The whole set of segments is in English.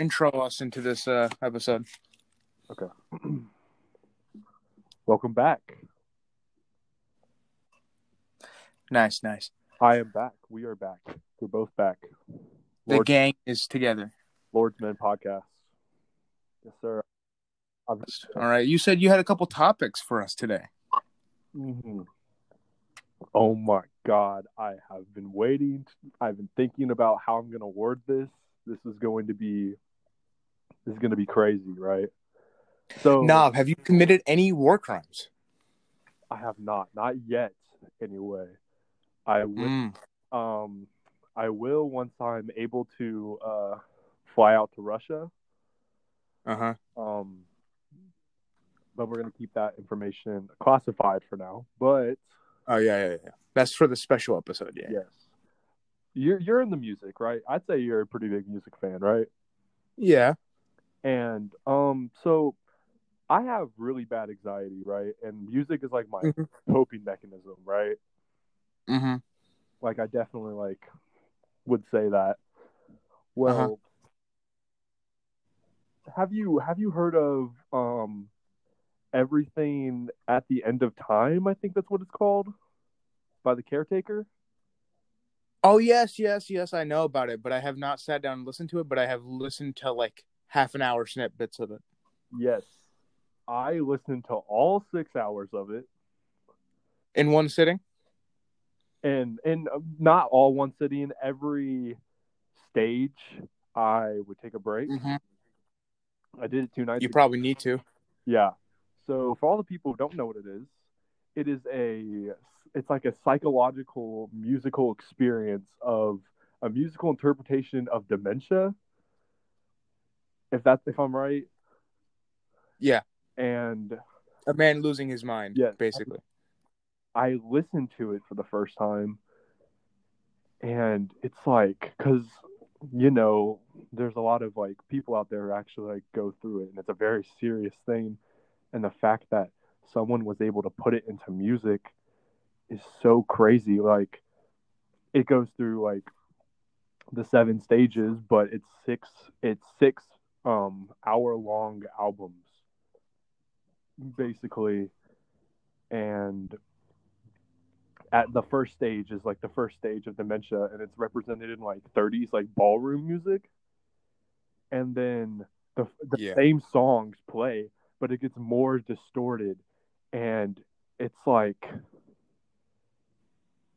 intro us into this uh, episode. Okay. Welcome back. Nice, nice. I am back. We are back. We're both back. The gang is together. Lord's Men podcast. Yes, sir. All right. You said you had a couple topics for us today. Mhm. Oh my God. I have been waiting. I've been thinking about how I'm going to word this. This is going to be, is going to be crazy, right? So, Knob, have you committed any war crimes? I have not, not yet, anyway. I will. Mm. Um, I will once I'm able to uh, fly out to Russia. Uh huh. Um, but we're gonna keep that information classified for now. But Oh yeah, yeah, yeah. That's for the special episode. Yeah. yes, you're you're in the music, right? I'd say you're a pretty big music fan, right? Yeah. And um, so I have really bad anxiety, right? And music is like my Mhm. coping mechanism, right? Mm-hmm. Like I definitely like would say that. Well, Uh-huh. have you have you heard of um everything at the end of time? I think that's what it's called by the caretaker. Oh yes, yes, yes. I know about it, but I have not sat down and listened to it. But I have listened to like half an hour snippets of it. Yes, I listened to all six hours of it, in one sitting. and and not all one sitting. Every stage, I would take a break. Mm-hmm. I did it two nights. You ago. probably need to. Yeah. So for all the people who don't know what it is, it is a it's like a psychological musical experience of a musical interpretation of dementia. If that's if I'm right. Yeah. And A man losing his mind. yeah, basically. I listened to it for the first time and it's like cuz you know there's a lot of like people out there who actually like go through it and it's a very serious thing and the fact that someone was able to put it into music is so crazy like it goes through like the seven stages but it's six it's six um hour long albums basically. And at the first stage is like the first stage of dementia and it's represented in like 30s like ballroom music. And then the, the Yeah. same songs play but it gets more distorted. And it's like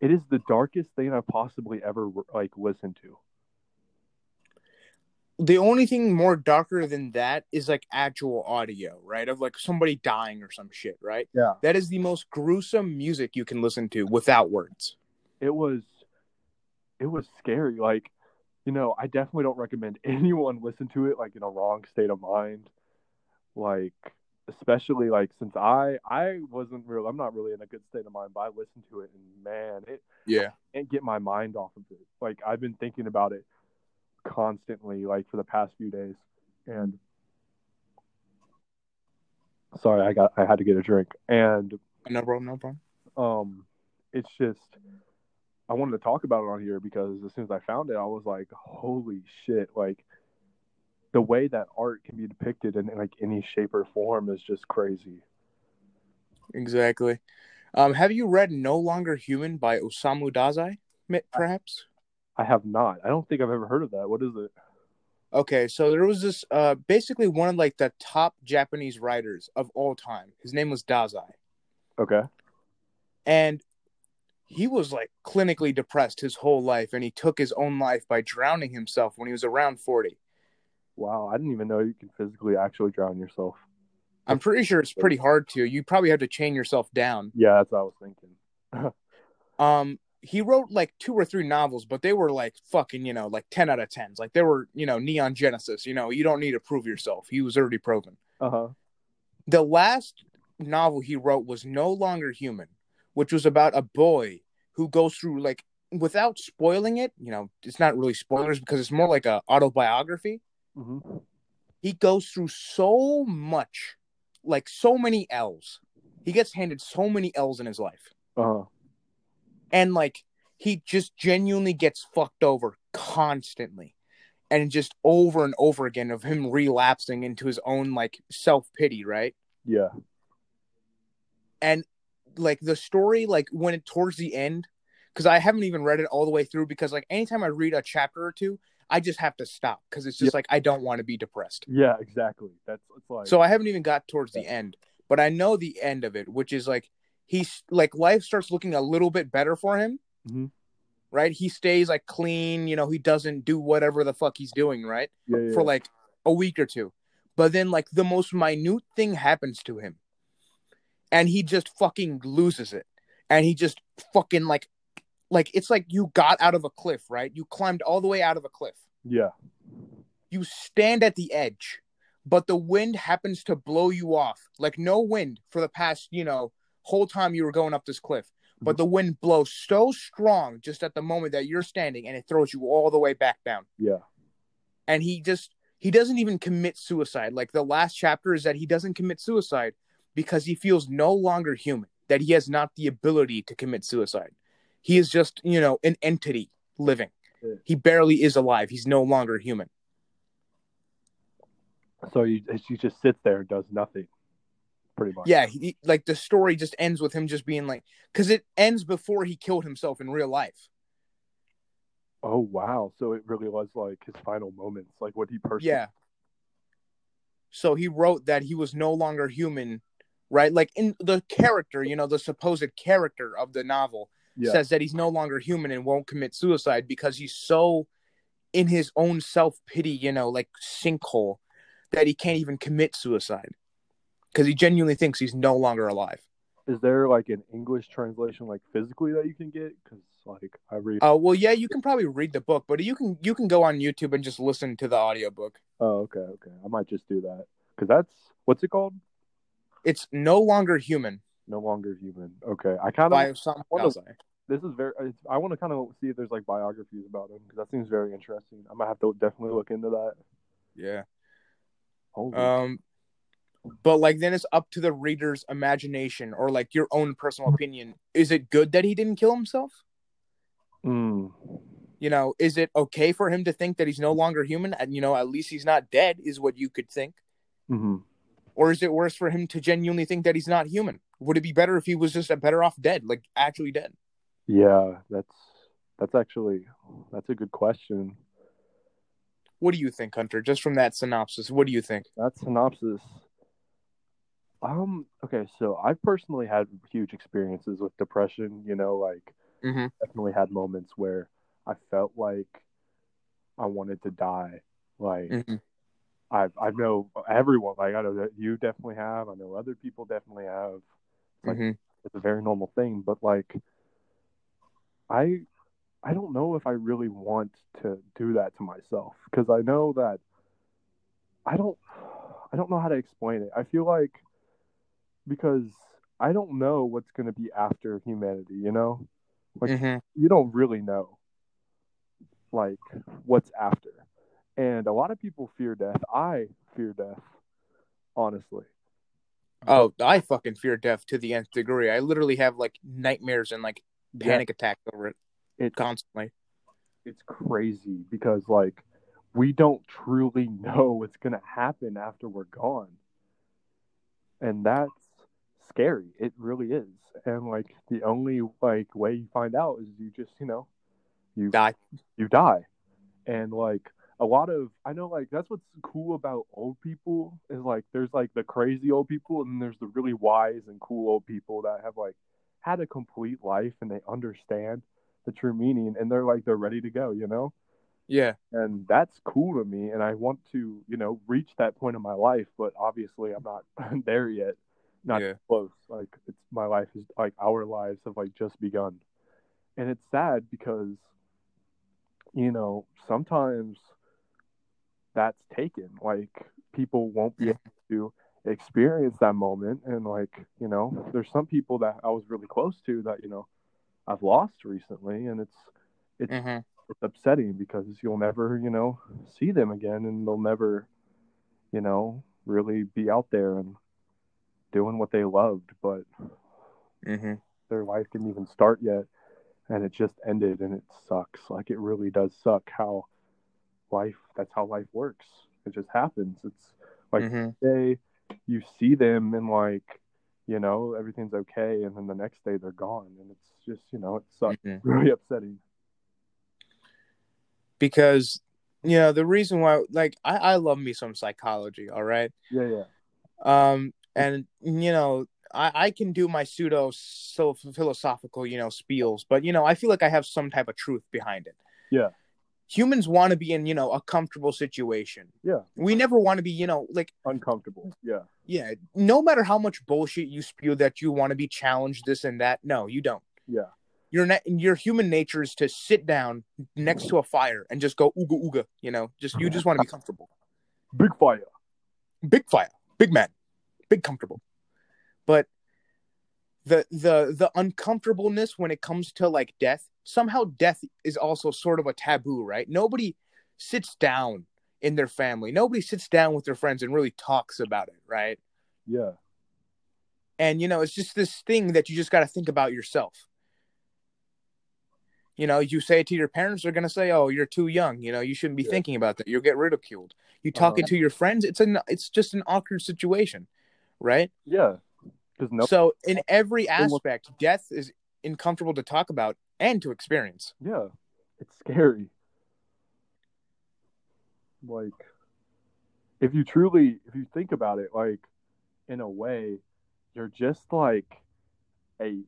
it is the darkest thing i've possibly ever like listened to The only thing more darker than that is like actual audio, right? Of like somebody dying or some shit, right? yeah That is the most gruesome music you can listen to without words. it was it was scary like you know i definitely don't recommend anyone listen to it like in a wrong state of mind like especially like since i i wasn't real i'm not really in a good state of mind but i listened to it and man it Yeah. can't get my mind off of it like i've been thinking about it constantly like for the past few days and sorry i got i had to get a drink and No problem, no problem. um it's just i wanted to talk about it on here because as soon as i found it i was like holy shit like the way that art can be depicted in, like any shape or form is just crazy Exactly. Um, have you read No Longer Human by Osamu Dazai, perhaps? I have not i don't think i've ever heard of that what is it Okay, so there was this uh basically one of like the top Japanese writers of all time. His name was Dazai. okay And he was like clinically depressed his whole life and he took his own life by drowning himself when he was around 40. wow i didn't even know you can physically actually drown yourself I'm pretty sure it's pretty hard to. You probably have to chain yourself down. yeah that's what i was thinking Um he wrote like two or three novels, but they were like fucking, you know, like 10 out of 10s. Like they were, you know, Neon Genesis, you know, you don't need to prove yourself. He was already proven. uh-huh The last novel he wrote was No Longer Human, which was about a boy who goes through like without spoiling it, you know, it's not really spoilers because it's more like a autobiography. hmm He goes through so much, like so many L's. He gets handed so many L's in his life. uh-huh and like he just genuinely gets fucked over constantly and just over and over again of him relapsing into his own like self pity, right? Yeah. And like the story, like when it towards the end, because I haven't even read it all the way through. Because like anytime I read a chapter or two, I just have to stop because it's just Yeah. like I don't want to be depressed. Yeah, exactly. That's like So I haven't even got towards the end, but I know the end of it, which is like he's like life starts looking a little bit better for him. Mhm. Right? He stays like clean, you know, he doesn't do whatever the fuck he's doing, right? yeah, yeah, For like a week or two. But then like the most minute thing happens to him. And he just fucking loses it. And he just fucking like like it's like you got out of a cliff, right? You climbed all the way out of a cliff yeah, you stand at the edge, but the wind happens to blow you off. Like no wind for the past, you know, whole time you were going up this cliff. But mm-hmm. the wind blows so strong just at the moment that you're standing and it throws you all the way back down. yeah, And he just he doesn't even commit suicide. Like the last chapter is that he doesn't commit suicide because he feels no longer human, that he has not the ability to commit suicide. He is just, you know, an entity living. Yeah. He barely is alive. He's no longer human. So he he just sits there and does nothing, pretty much. Yeah, he, like the story just ends with him just being like, because it ends before he killed himself in real life. Oh wow! So it really was like his final moments, like what he personally. Yeah. So he wrote that he was no longer human, right? Like in the character, you know, the supposed character of the novel Yeah. says that he's no longer human and won't commit suicide because he's so in his own self pity, you know, like sinkhole that he can't even commit suicide because he genuinely thinks he's no longer alive. Is there like an English translation, like physically, that you can get? Because like I read. Oh well, yeah, you can probably read the book, but you can you can go on YouTube and just listen to the audiobook. oh, okay, okay. I might just do that because that's what's it called? It's no longer human No longer human. Okay, I kind of. Osamu What a- This is very. I want to kind of see if there's like biographies about him because that seems very interesting. I might have to definitely look into that. Yeah. Holy. Um, but like then it's up to the reader's imagination or like your own personal opinion. Is it good that he didn't kill himself? Mm. You know, is it okay for him to think that he's no longer human and you know at least he's not dead? Is what you could think. hmm Or is it worse for him to genuinely think that he's not human? Would it be better if he was just a better off dead, like actually dead? Yeah, that's that's actually that's a good question. What do you think, Hunter? Just from that synopsis, what do you think? That synopsis. Um. Okay, so I've personally had huge experiences with depression. You know, like Mm-hmm. definitely had moments where I felt like I wanted to die. Like Mm-hmm. I I know everyone. Like I know that you definitely have. I know other people definitely have. Like, Mm-hmm. It's a very normal thing, but like I I don't know if I really want to do that to myself because I know that I don't I don't know how to explain it. I feel like because I don't know what's going to be after humanity, you know? Like Mm-hmm. you don't really know like what's after. And a lot of people fear death. I fear death, honestly. Oh, I fucking fear death to the nth degree. I literally have like nightmares and like Yeah. panic attacks over it It's constantly. it's crazy because like we don't truly know what's gonna happen after we're gone and that's scary. It really is. And like the only like way you find out is you just you know you Die. you die. And like a lot of i know like that's what's cool about old people is like there's like the crazy old people and there's the really wise and cool old people that have like had a complete life and they understand the true meaning and they're like they're ready to go you know? Yeah. and that's cool to me and i want to you know reach that point in my life but obviously i'm not there yet not Yeah. close like it's my life is like our lives have like just begun. And it's sad because you know sometimes that's taken like people won't be Yeah. able to experience that moment. And like you know there's some people that i was really close to that you know i've lost recently. And it's it's hmm it's upsetting because you'll never, you know, see them again. And they'll never, you know, really be out there. And doing what they loved, but hmm their life didn't even start yet and it just ended and it sucks. Like it really does suck how life. That's how life works. It just happens. It's like Mhm. day you see them and like you know everything's okay, and then the next day they're gone, and it's just you know it sucks. Mhm. Really upsetting. because you know the reason why like I, I love me some psychology all right Yeah, yeah, um and you know i i can do my pseudo so philosophical you know spiels but you know i feel like i have some type of truth behind it. Yeah. humans want to be in you know a comfortable situation. Yeah. we never want to be you know like Uncomfortable. Yeah, yeah. No matter how much bullshit you spew that you want to be challenged this and that no you don't. Yeah, your na- your human nature is to sit down next to a fire and just go ooga ooga you know? Just you just want to be comfortable. Big fire. big fire, big man, big comfortable. But the the the uncomfortableness when it comes to like death, somehow death is also sort of a taboo, right? Nobody sits down in their family. Nobody sits down with their friends and really talks about it, right? Yeah, And you know, it's just this thing that you just got to think about yourself. You know, you say it to your parents, they're gonna say, "Oh, you're too young. You know, you shouldn't be Yeah. thinking about that. You'll get ridiculed." You talk it Uh-huh. to your friends, it's an it's just an awkward situation, right? yeah. Because no, So in every aspect, death is uncomfortable to talk about and to experience. yeah, it's scary. Like, if you truly, if you think about it, like, in a way, you're just like a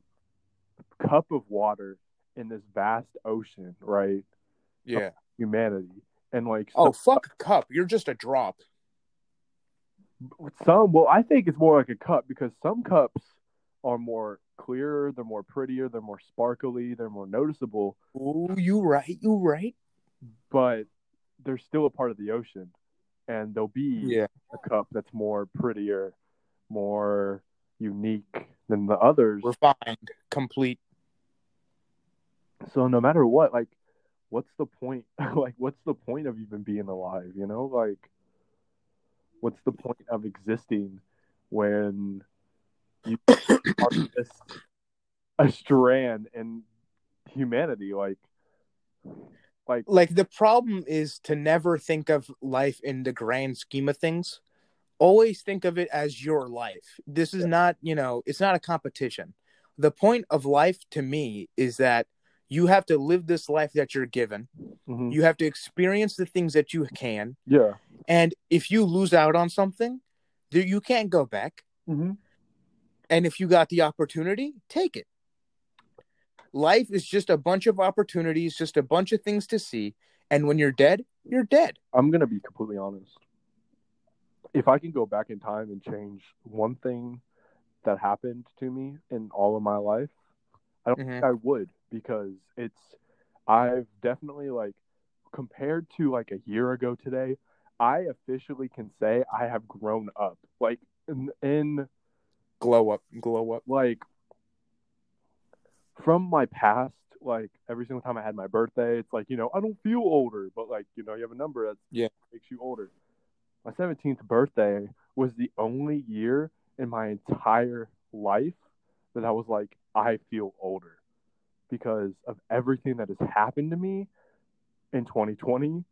cup of water in this vast ocean, right? Yeah. Humanity, and like, Oh fuck a cup. You're just a drop. Some, well, I think it's more like a cup because some cups are more clearer, they're more prettier, they're more sparkly, they're more noticeable, Oh, you right, you right. but they're still a part of the ocean, and there'll be Yeah. a cup that's more prettier, more unique than the others. Refined, complete. So no matter what, like, what's the point? like, what's the point of even being alive? You know, like, what's the point of existing when you are just a strand in humanity? Like, like, Like the problem is to never think of life in the grand scheme of things. Always think of it as your life. This is not, you know, it's not a competition. The point of life to me is that you have to live this life that you're given. mhm. You have to experience the things that you can. yeah, And if you lose out on something, you can't go back. hmm And if you got the opportunity, take it. Life is just a bunch of opportunities, just a bunch of things to see. And when you're dead, you're dead. I'm gonna be completely honest. If I can go back in time and change one thing that happened to me in all of my life, I don't Mhm. think I would because it's I've definitely like compared to like a year ago today, I officially can say I have grown up. Like in, in Glow up, glow up. like from my past, like every single time I had my birthday, it's like, you know, I don't feel older, but like, you know, you have a number that Yeah. makes you older. My 17th birthday was the only year in my entire life that I was like, I feel older because of everything that has happened to me in 2020.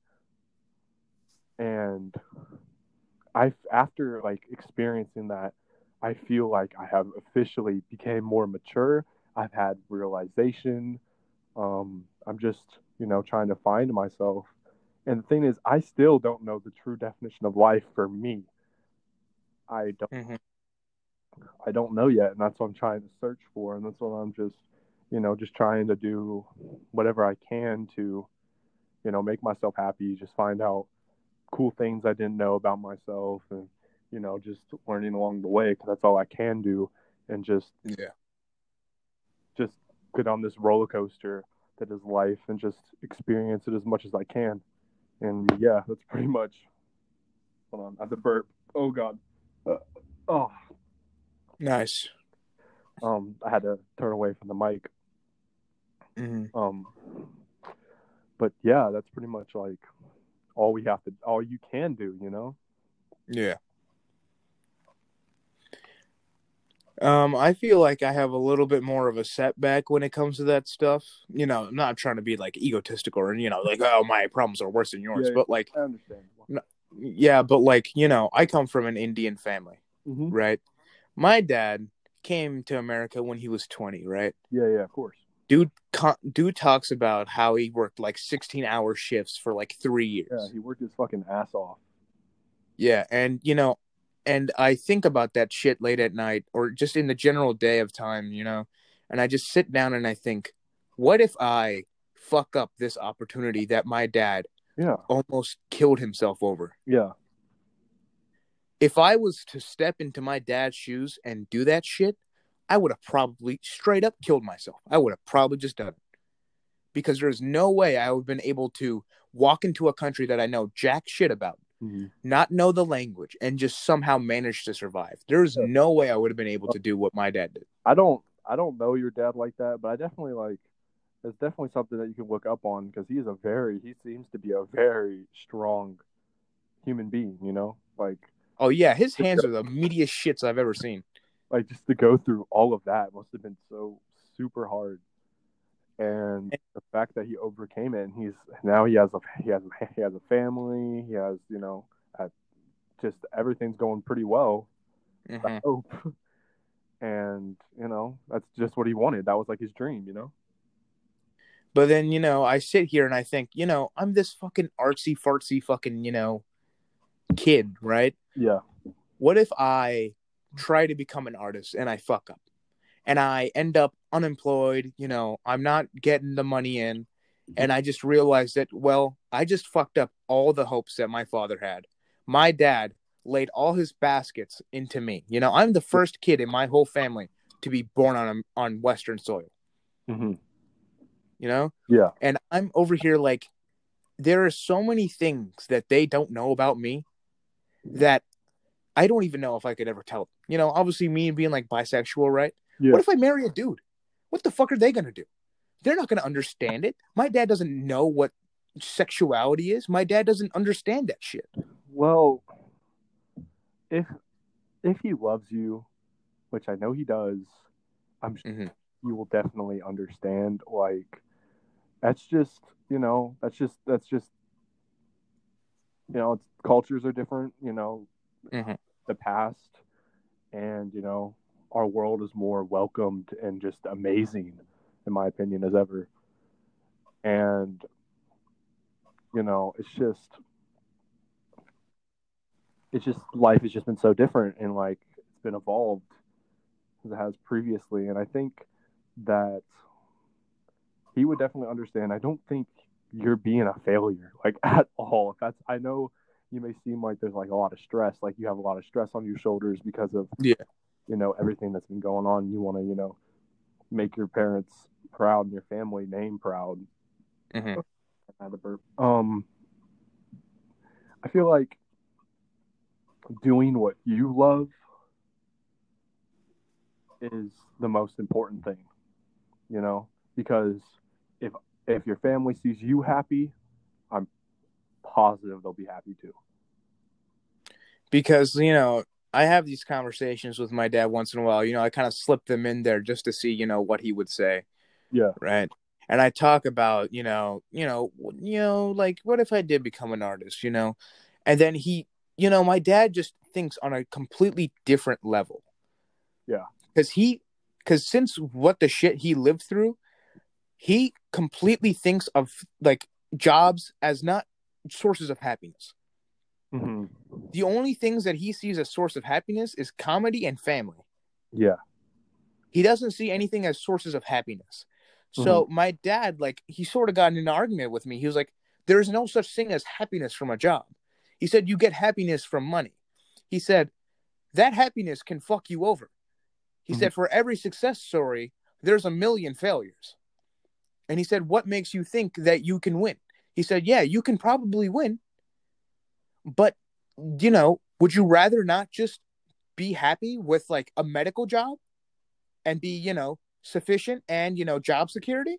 And I, after like experiencing that, I feel like I have officially became more mature. I've had realization. Um, I'm just, you know, trying to find myself. And the thing is, I still don't know the true definition of life for me. I don't, Mhm. I don't know yet, and that's what I'm trying to search for, and that's what I'm just, you know, just trying to do whatever I can to, you know, make myself happy. Just find out cool things I didn't know about myself, and you know, just learning along the way because that's all I can do, and just Yeah. just get on this roller coaster that is life and just experience it as much as I can. And yeah, that's pretty much. Hold on, I have to burp. Oh God. Uh, oh, Nice. Um, I had to turn away from the mic. hmm Um, but yeah, that's pretty much like all we have to, all you can do, you know. Yeah. Um, I feel like I have a little bit more of a setback when it comes to that stuff. You know, I'm not trying to be like egotistical or you know, like oh my problems are worse than yours, Yeah, but like I understand. yeah, but like you know, I come from an Indian family, Mm-hmm. right? My dad came to America when he was 20, right? Yeah, yeah, of course. Dude, co- dude talks about how he worked like 16 hour shifts for like three years. Yeah, he worked his fucking ass off. Yeah, and you know, and I think about that shit late at night or just in the general day of time, you know, and I just sit down and I think, what if I fuck up this opportunity that my dad Yeah, almost killed himself over? yeah, If I was to step into my dad's shoes and do that shit, I would have probably straight up killed myself. I would have probably just done it. Because there's no way I would have been able to walk into a country that I know jack shit about Mhm. not know the language and just somehow manage to survive. There's Yeah. no way I would have been able to do what my dad did. I don't, I don't know your dad like that, but I definitely like. It's definitely something that you can look up on because he's a very, he seems to be a very strong human being. You know, like, Oh yeah, his hands are the meatiest shits I've ever seen. like just to go through all of that must have been so super hard. And the fact that he overcame it, and he's now he has a he has he has a family, he has you know, uh, just everything's going pretty well. I Mhm. hope. And you know, that's just what he wanted. That was like his dream, you know. But then you know, I sit here and I think, you know, I'm this fucking artsy fartsy fucking you know kid, right? Yeah, What if I try to become an artist and I fuck up, and I end up unemployed? You know, I'm not getting the money in, and I just realized that well, I just fucked up all the hopes that my father had. My dad laid all his baskets into me. You know, I'm the first kid in my whole family to be born on on Western soil. hmm You know, yeah, and I'm over here like there are so many things that they don't know about me that I don't even know if I could ever tell. You know, obviously me being like bisexual, right? yeah. What if I marry a dude? What the fuck are they gonna do? They're not gonna understand it. My dad doesn't know what sexuality is. My dad doesn't understand that shit. Well, if if he loves you, which I know he does, I'm sure Mhm. you will definitely understand. Like, that's just you know, that's just that's just you know, it's, cultures are different. You know, Mhm. the past, and you know, our world is more welcomed and just amazing, in my opinion, as ever. And you know, it's just it's just life has just been so different and like it's been evolved as it has previously and i think that he would definitely understand i don't think you're being a failure like at all if that's i know you may seem like there's like a lot of stress like you have a lot of stress on your shoulders because of Yeah. you know everything that's been going on you want to you know make your parents proud and your family name proud Mhm. I had a burp. Um, I feel like doing what you love is the most important thing, you know, because if if your family sees you happy, I'm positive they'll be happy too. because you know I have these conversations with my dad once in a while. You know, I kind of slip them in there just to see you know what he would say. Yeah. Right. And I talk about you know you know you know like what if I did become an artist? You know, and then he you know my dad just thinks on a completely different level. Yeah. Because he because since what the shit he lived through, he completely thinks of like jobs as not sources of happiness Mm-hmm. the only things that he sees as source of happiness is comedy and family. Yeah. He doesn't see anything as sources of happiness. So my dad, like, he sort of got in an argument with me. He was like, "There's no such thing as happiness from a job." He said, "You get happiness from money." He said, "That happiness can fuck you over." He Mhm. said, "For every success story, there's a million failures." And he said, "What makes you think that you can win?" He said, "Yeah, you can probably win, but you know, would you rather not just be happy with like a medical job and be, you know, sufficient and, you know, job security?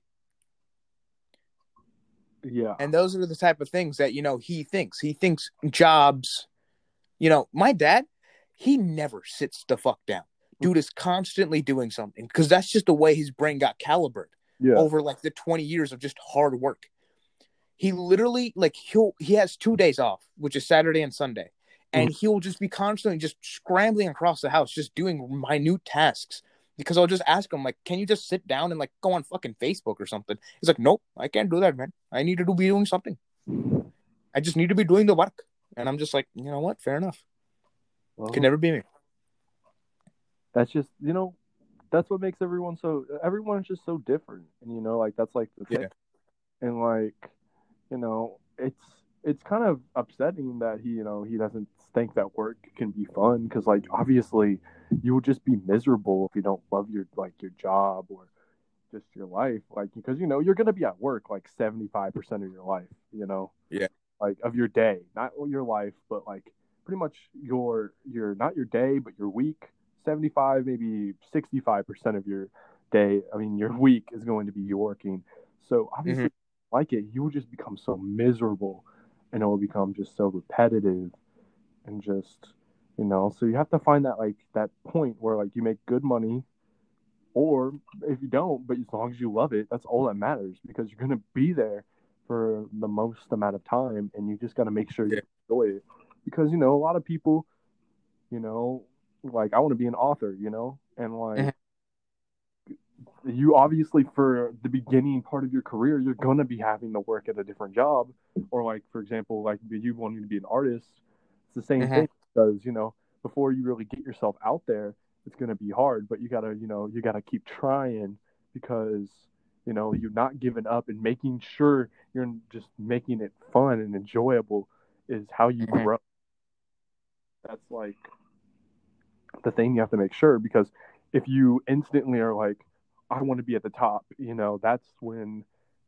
Yeah. And those are the type of things that, you know, he thinks. He thinks jobs, you know, my dad, he never sits the fuck down. dude mm-hmm. is constantly doing something because that's just the way his brain got calibrated Yeah. over like the 20 years of just hard work. He literally like he'll he has two days off, which is Saturday and Sunday, and mm. he'll just be constantly just scrambling across the house, just doing minute tasks. Because I'll just ask him like, "Can you just sit down and like go on fucking Facebook or something?" He's like, "Nope, I can't do that, man. I need to be doing something. I just need to be doing the work." And I'm just like, you know what? Fair enough. Well, Could never be me. that's just you know that's what makes everyone so everyone is just so different. And you know like that's like the thing. Yeah. and like you know it's it's kind of upsetting that he you know he doesn't think that work can be fun. Because like obviously you will just be miserable if you don't love your like your job or just your life. Like because you know you're gonna be at work like 75% of your life you know? Yeah. like of your day. Not your life but like pretty much your your not your day but your week 75 maybe 65% of your day i mean your week is going to be you working. So obviously mm-hmm. like it you will just become so miserable and it will become just so repetitive and just you know so you have to find that like that point where like you make good money or if you don't but as long as you love it that's all that matters because you're going to be there for the most amount of time and you just got to make sure you enjoy it because you know a lot of people you know like i want to be an author you know and like Mhm. you obviously for the beginning part of your career you're going to be having to work at a different job or like for example like you wanting to be an artist it's the same Mhm. thing because you know before you really get yourself out there it's going to be hard but you got to you know you got to keep trying because you know you're not giving up and making sure you're just making it fun and enjoyable is how you Mhm. grow that's like the thing you have to make sure because if you instantly are like i want to be at the top you know that's when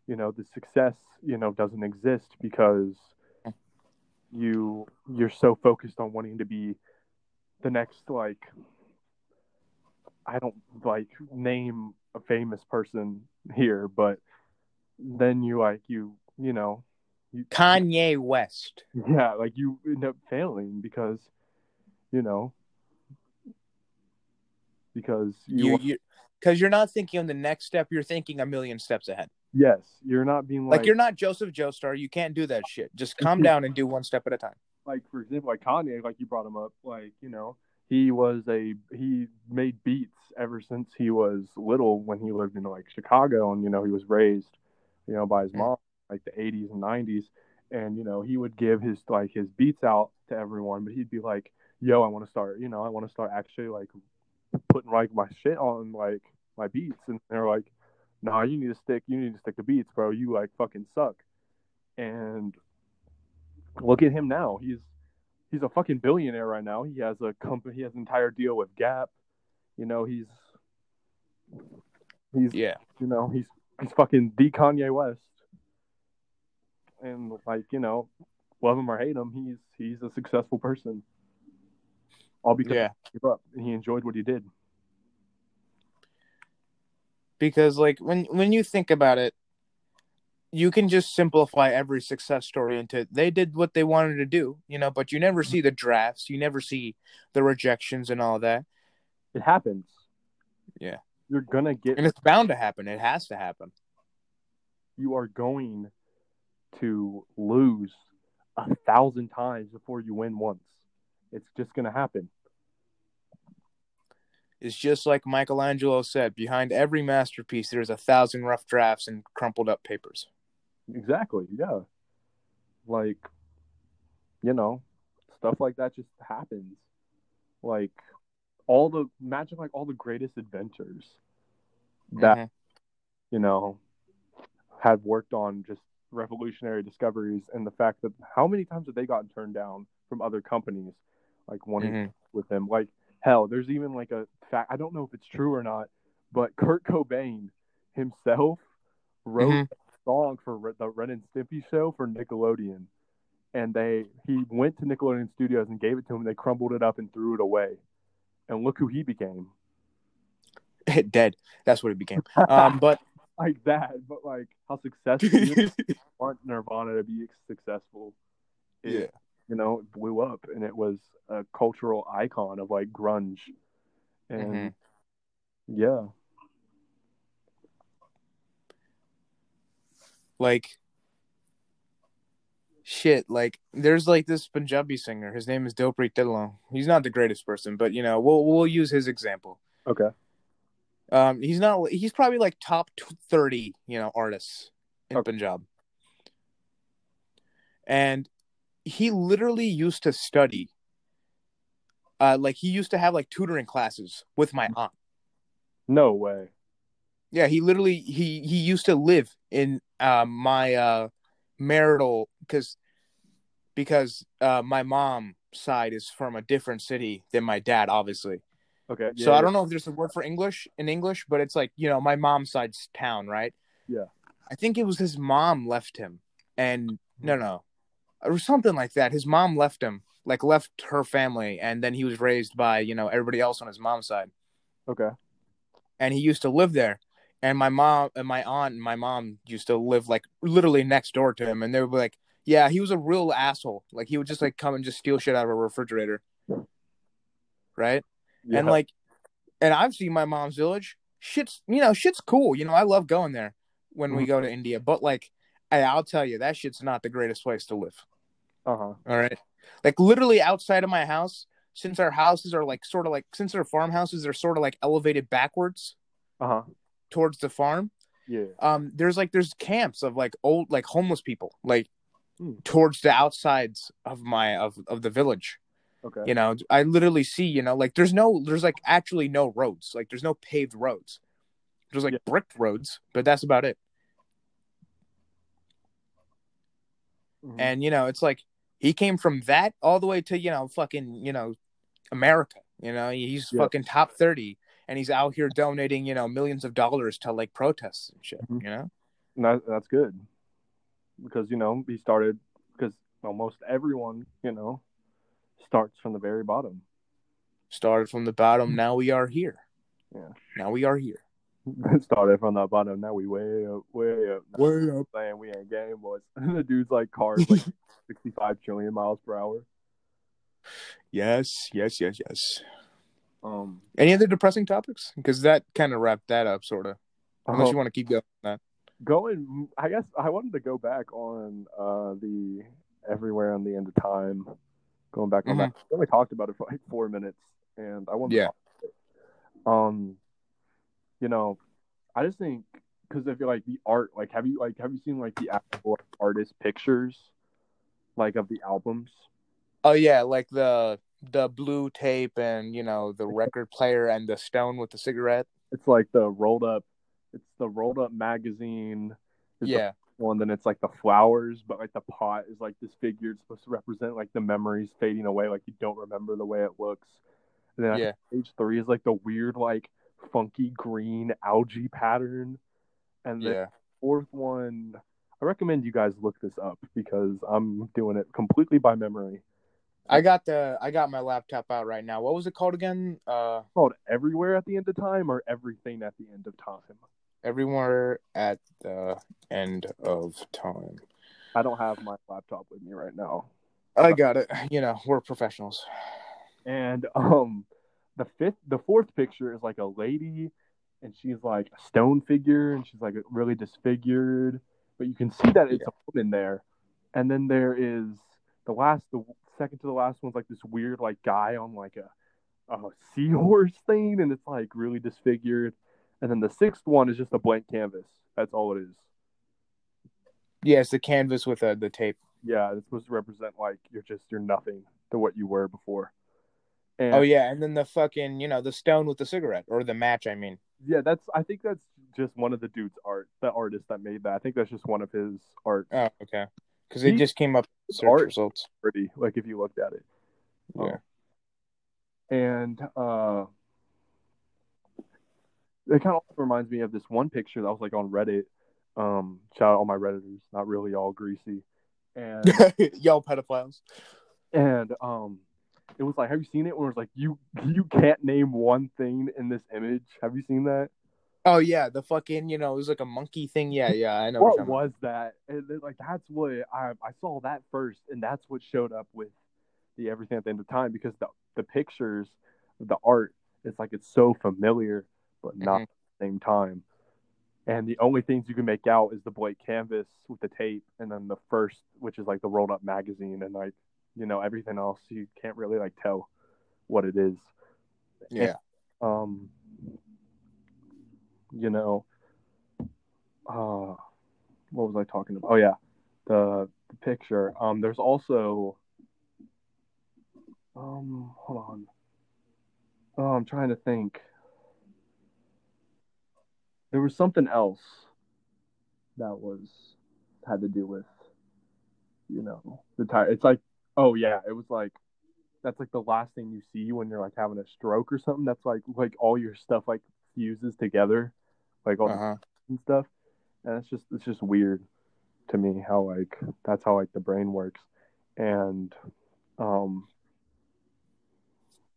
you know the success you know doesn't exist because you you're so focused on wanting to be the next like i don't like name a famous person here but then you like you you know you Kanye West. yeah like you end up failing because you know because you, You you because you're not thinking on the next step, you're thinking a million steps ahead. yes you're not being Like, like you're not Joseph Joestar. You can't do that shit. Just calm down and do one step at a time. like for example like Kanye like you brought him up like you know he was a he made beats ever since he was little when he lived in like Chicago and you know he was raised you know by his Mm. mom like the 80s and 90s and you know he would give his like his beats out to everyone but he'd be like yo I want to start you know I want to start actually like putting like my shit on like my beats. And they're like nah you need to stick you need to stick to beats bro. You like fucking suck. And look at him now. He's he's a fucking billionaire right now. He has a company he has an entire deal with gap. You know he's he's Yeah. you know he's he's fucking the kanye west. And like you know love him or hate him he's he's a successful person all because Yeah. he gave up and he enjoyed what he did Because like when when you think about it, you can just simplify every success story into they did what they wanted to do, you know, but you never mm-hmm. see the drafts, you never see the rejections and all that. it happens Yeah. you're gonna get And it's bound to happen. It has to happen. you are going to lose a thousand times before you win once. It's just going to happen. It's just like Michelangelo said, behind every masterpiece there's a thousand rough drafts and crumpled up papers. Exactly. Yeah. Like, you know, stuff like that just happens. Like, all the, imagine like all the greatest inventors that, Mhm. you know, had worked on just revolutionary discoveries and the fact that how many times have they gotten turned down from other companies like wanting Mhm. with him like hell there's even like a fact i don't know if it's true or not but kurt cobain himself wrote Mhm. a song for the ren and stimpy show for nickelodeon and they he went to nickelodeon studios and gave it to him and they crumbled it up and threw it away and look who he became Dead. That's what it became. Um, but like that but like how successful he want Nirvana to be successful. It, Yeah. You know, it blew up and it was a cultural icon of like grunge. and Mhm. yeah, like shit like there's like this punjabi singer his name is dilpreet Dhillon. he's not the greatest person but you know we'll we'll use his example okay, um he's not he's probably like top 30 you know artists in Okay. punjab and he literally used to study uh like he used to have like tutoring classes with my aunt no way. Yeah, he literally he he used to live in uh, my uh, marital because because uh, my mom side is from a different city than my dad, obviously. Okay, so yeah, I don't know if there's a word for English in English, but it's like you know my mom's side's town, right? Yeah. I think it was his mom left him, and no, no, or something like that. His mom left him, like left her family, and then he was raised by you know everybody else on his mom's side Okay, and he used to live there. And my mom and my aunt and my mom used to live like literally next door to him, and they would be like, "Yeah, he was a real asshole. Like he would just like come and just steal shit out of a refrigerator, right?" yeah, And like, and I've seen my mom's village. Shit's you know shit's cool. You know I love going there when we Mhm. go to India, but like, I, I'll tell you that shit's not the greatest place to live. uh huh, All right. Like literally outside of my house, since our houses are like sort of like since our farmhouses are sort of like elevated backwards uh huh, towards the farm. yeah, Um there's like there's camps of like old like homeless people like Hmm. towards the outsides of my of of the village. okay, You know, I literally see, you know, like there's no there's like actually no roads. Like there's no paved roads. There's like Yeah. bricked roads, but that's about it. Mhm. And you know, it's like he came from that all the way to you know fucking you know America. You know, he's Yeah. fucking top thirty, and he's out here donating you know millions of dollars to like protests and shit. Mhm. You know, And that, that's good because you know he started because almost everyone you know starts from the very bottom. started from the bottom. Now we are here. Yeah. Now we are here. started from the bottom. Now we way up, way up. Now Way up. saying we ain't game boys. the dude's like cars like 65 trillion miles per hour. Yes, yes, yes, yes. Um, Any other depressing topics? Because that kind of wrapped that up, sort of. Unless uh, you want to keep going. that. going, I guess I wanted to go back on uh the everywhere on the end of time. Going back on Mhm. that, we only talked about it for like four minutes, and I wanted Yeah. Um, you know, I just think because I feel like the art, like, have you like have you seen like the actual artist pictures, like of the albums? Oh yeah, like the the blue tape and you know the record player and the stone with the cigarette. It's like the rolled up. It's the rolled up magazine. is the Yeah, one, then it's like the flowers, but like the pot is like disfigured, supposed to represent like the memories fading away, like you don't remember the way it looks. And then Yeah. page three is like the weird, like funky green algae pattern. And the yeah. fourth one, I recommend you guys look this up because I'm doing it completely by memory. I got the I got my laptop out right now. What was it called again? Uh, called Everywhere at the End of Time or Everything at the End of Time. everywhere at the end of time. I don't have my laptop with me right now. I got it. You know, we're professionals. And um the fifth the fourth picture is like a lady and she's like a stone figure and she's like really disfigured, but you can see that it's a woman there. And then there is the last the second to the last one's like this weird like guy on like a a seahorse thing and it's like really disfigured. And then the sixth one is just a blank canvas. That's all it is. Yeah, it's the canvas with uh, the tape. Yeah, it's supposed to represent like you're just you're nothing to what you were before. And Oh yeah, and then the fucking you know the stone with the cigarette or the match. I mean, Yeah, that's. I think that's just one of the dude's art. The artist that made that. I think that's just one of his art. oh okay, because it just came up search art- results. Pretty, like if you looked at it. Yeah. And uh, it kind of reminds me of this one picture that was like on Reddit. Um, shout out all my redditors, not really all greasy. And Y'all pedophiles. and um, it was like, have you seen it? Where it's like you you can't name one thing in this image. Have you seen that? Oh yeah, the fucking you know it was like a monkey thing. Yeah, yeah, I know. What, was that? And like that's what I I saw that first, and that's what showed up with the everything at the end of time because the the pictures, the art It's like it's so familiar, but not Mhm. at the same time. And the only things you can make out is the blank canvas with the tape, and then the first, which is like the rolled up magazine, and like you know everything else you can't really like tell what it is. Yeah. Um, you know, uh, what was I talking about? Oh yeah, the, the picture. Um, there's also, um, hold on. Oh, I'm trying to think. There was something else that was had to do with, you know, the tire. It's like, oh yeah, it was like that's like the last thing you see when you're like having a stroke or something. That's like like all your stuff like fuses together, like all the Uh-huh. and stuff. And it's just it's just weird to me how like that's how like the brain works. And um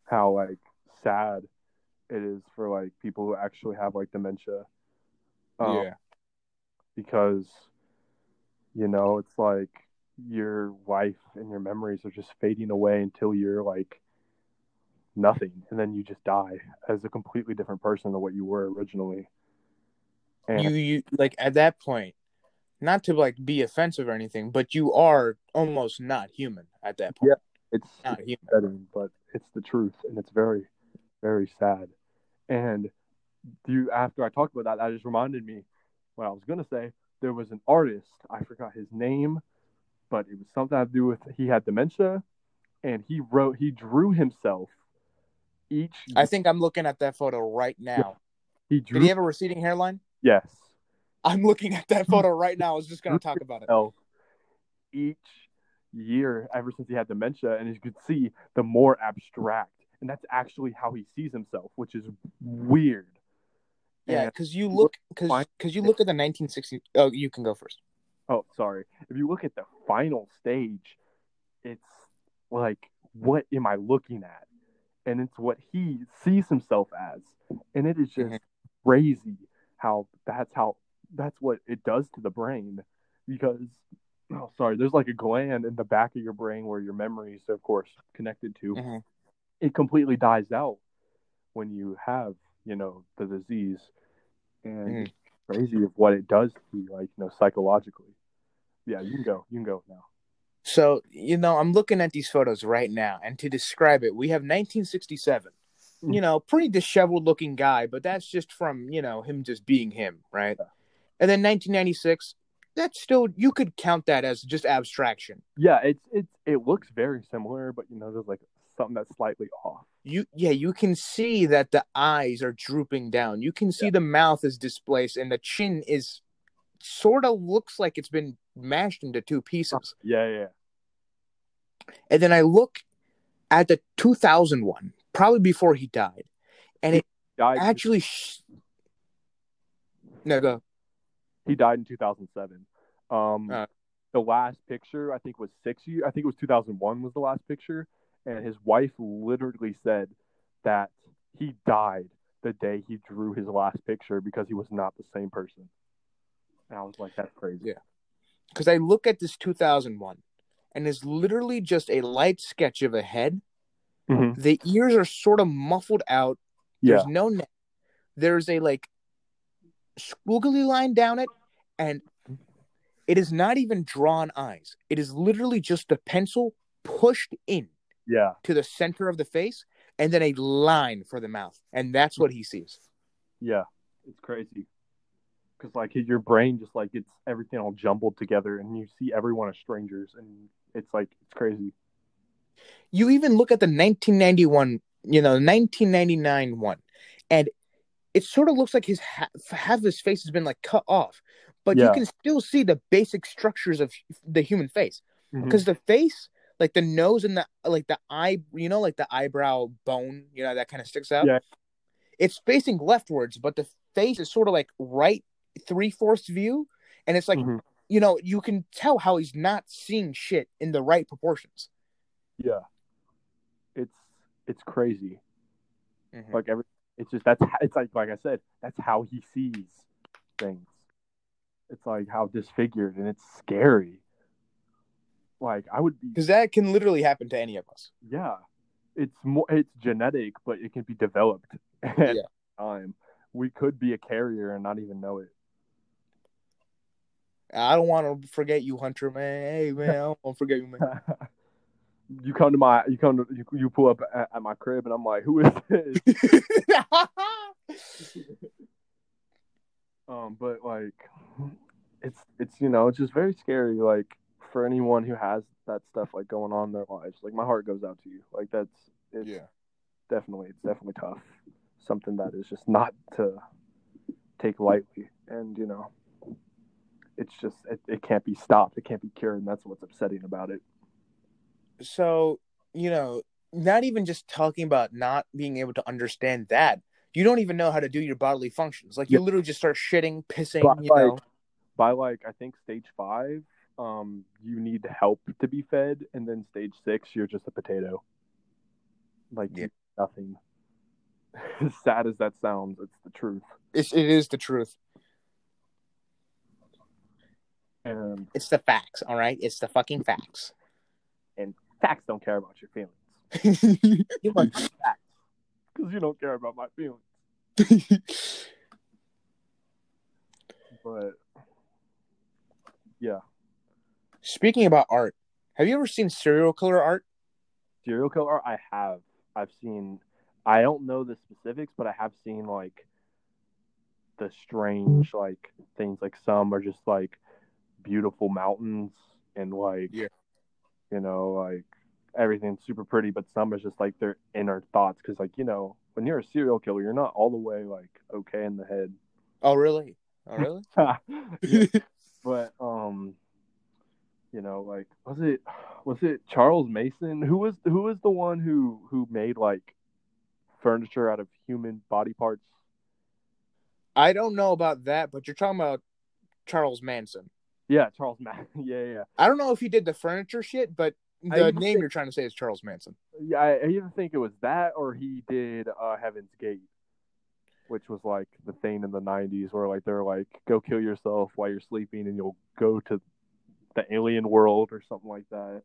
how like sad it is for like people who actually have like dementia. Um, yeah. Because you know, it's like your life and your memories are just fading away until you're like nothing and then you just die as a completely different person than what you were originally. And You you like at that point, not to like be offensive or anything, but you are almost not human at that point. Yeah. It's Not human. upsetting, but it's the truth, and it's very, very sad. And you, after I talked about that, that just reminded me what I was gonna say. There was an artist, I forgot his name, but it was something to do with he had dementia, and he wrote, he drew himself each. I think I'm looking at that photo right now. he drew. Did he have a receding hairline? yes, I'm looking at that photo right now. I was just gonna talk about it. each year ever since he had dementia, and as you could see, the more abstract, and that's actually how he sees himself, which is weird. Yeah, because you look because because you look at the 1960. Oh, you can go first. Oh sorry. If you look at the final stage it's like what am i looking at? And it's what he sees himself as. And it is just Mhm. crazy how that's how that's what it does to the brain. Because oh sorry there's like a gland in the back of your brain where your memories of course connected to. Mhm. it completely dies out when you have you know the disease. And Mhm. crazy of what it does to you like you know psychologically yeah you can go you can go now So you know, I'm looking at these photos right now, and to describe it, we have 1967. Mm. You know, pretty disheveled looking guy, but that's just from you know him just being him, right? Yeah. And then 1996. That's still you could count that as just abstraction. yeah it's it's it looks very similar but you know there's like something that's slightly off You yeah, you can see that the eyes are drooping down. You can see the mouth is displaced, and the chin is sort of looks like it's been mashed into two pieces. yeah yeah. And then I look at the 2001, probably before he died, and it died actually. Sh- no, go. he died in 2007 um Uh. the last picture i think was six years i think it was 2001 was the last picture and his wife literally said that he died the day he drew his last picture because he was not the same person and i was like that's crazy Yeah. Because I look at this 2001, and it's literally just a light sketch of a head. Mhm. The ears are sort of muffled out. yeah There's no neck. There's a like squiggly line down it, and it is not even drawn eyes. It is literally just a pencil pushed in yeah to the center of the face, and then a line for the mouth, and that's what he sees. Yeah, it's crazy. Because like your brain just like gets everything all jumbled together, and you see everyone as strangers, and it's like it's crazy. You even look at the 1991, you know, 1999 one, and it sort of looks like his ha- half of his face has been like cut off, but you can still see the basic structures of the human face. Mm-hmm. Because the face like the nose and the like the eye you know like the eyebrow bone you know that kind of sticks out Yeah. it's facing leftwards but the face is sort of like right three-fourths view and it's like Mhm. you know you can tell how he's not seeing shit in the right proportions yeah, it's it's crazy. Mhm. Like every, it's just that's it's like like I said, that's how he sees things. It's like how disfigured, and it's scary. Like I would be because that can literally happen to any of us Yeah, it's more it's genetic, but it can be developed at Yeah. time. We could be a carrier and not even know it. I don't want to forget you, Hunter, man. Hey, man, I don't want to forget you, man. you come to my you come to you, you pull up at, at my crib and I'm like, who is this? um, but like, it's it's you know it's just very scary. Like for anyone who has that stuff like going on in their lives, like my heart goes out to you. Like that's it's yeah. definitely it's definitely tough. Something that is just not to take lightly, and you know, it's just it, it can't be stopped. It can't be cured, and that's what's upsetting about it. So, you know, not even just talking about not being able to understand that. You don't even know how to do your bodily functions. Like you Yeah. literally just start shitting, pissing, But, you know. like, by like I think stage five, um, you need help to be fed, and then stage six, you're just a potato. Like Yeah. nothing. As sad as that sounds, it's the truth. It's, it is the truth. And It's the facts, all right? It's the fucking facts. And facts don't care about your feelings. You must be facts because you don't care about my feelings. But yeah, Speaking about art, have you ever seen serial killer art? serial killer. Art, I have. I've seen. I don't know the specifics, but I have seen like the strange like things. Like some are just like beautiful mountains and like Yeah. you know like everything's super pretty, but some is just like their inner thoughts. Because like you know when you're a serial killer, you're not all the way like okay in the head. Oh, really? Oh, really? Yeah, but um you know like was it was it charles mason who was who was the one who who made like furniture out of human body parts I don't know about that, but you're talking about Charles Manson. Yeah charles Manson. yeah yeah I don't know if he did the furniture shit, but the name think- you're trying to say is Charles Manson. yeah I, even think it was that or he did uh heaven's gate which was like the thing in the 90s where like they're like go kill yourself while you're sleeping and you'll go to the alien world or something like that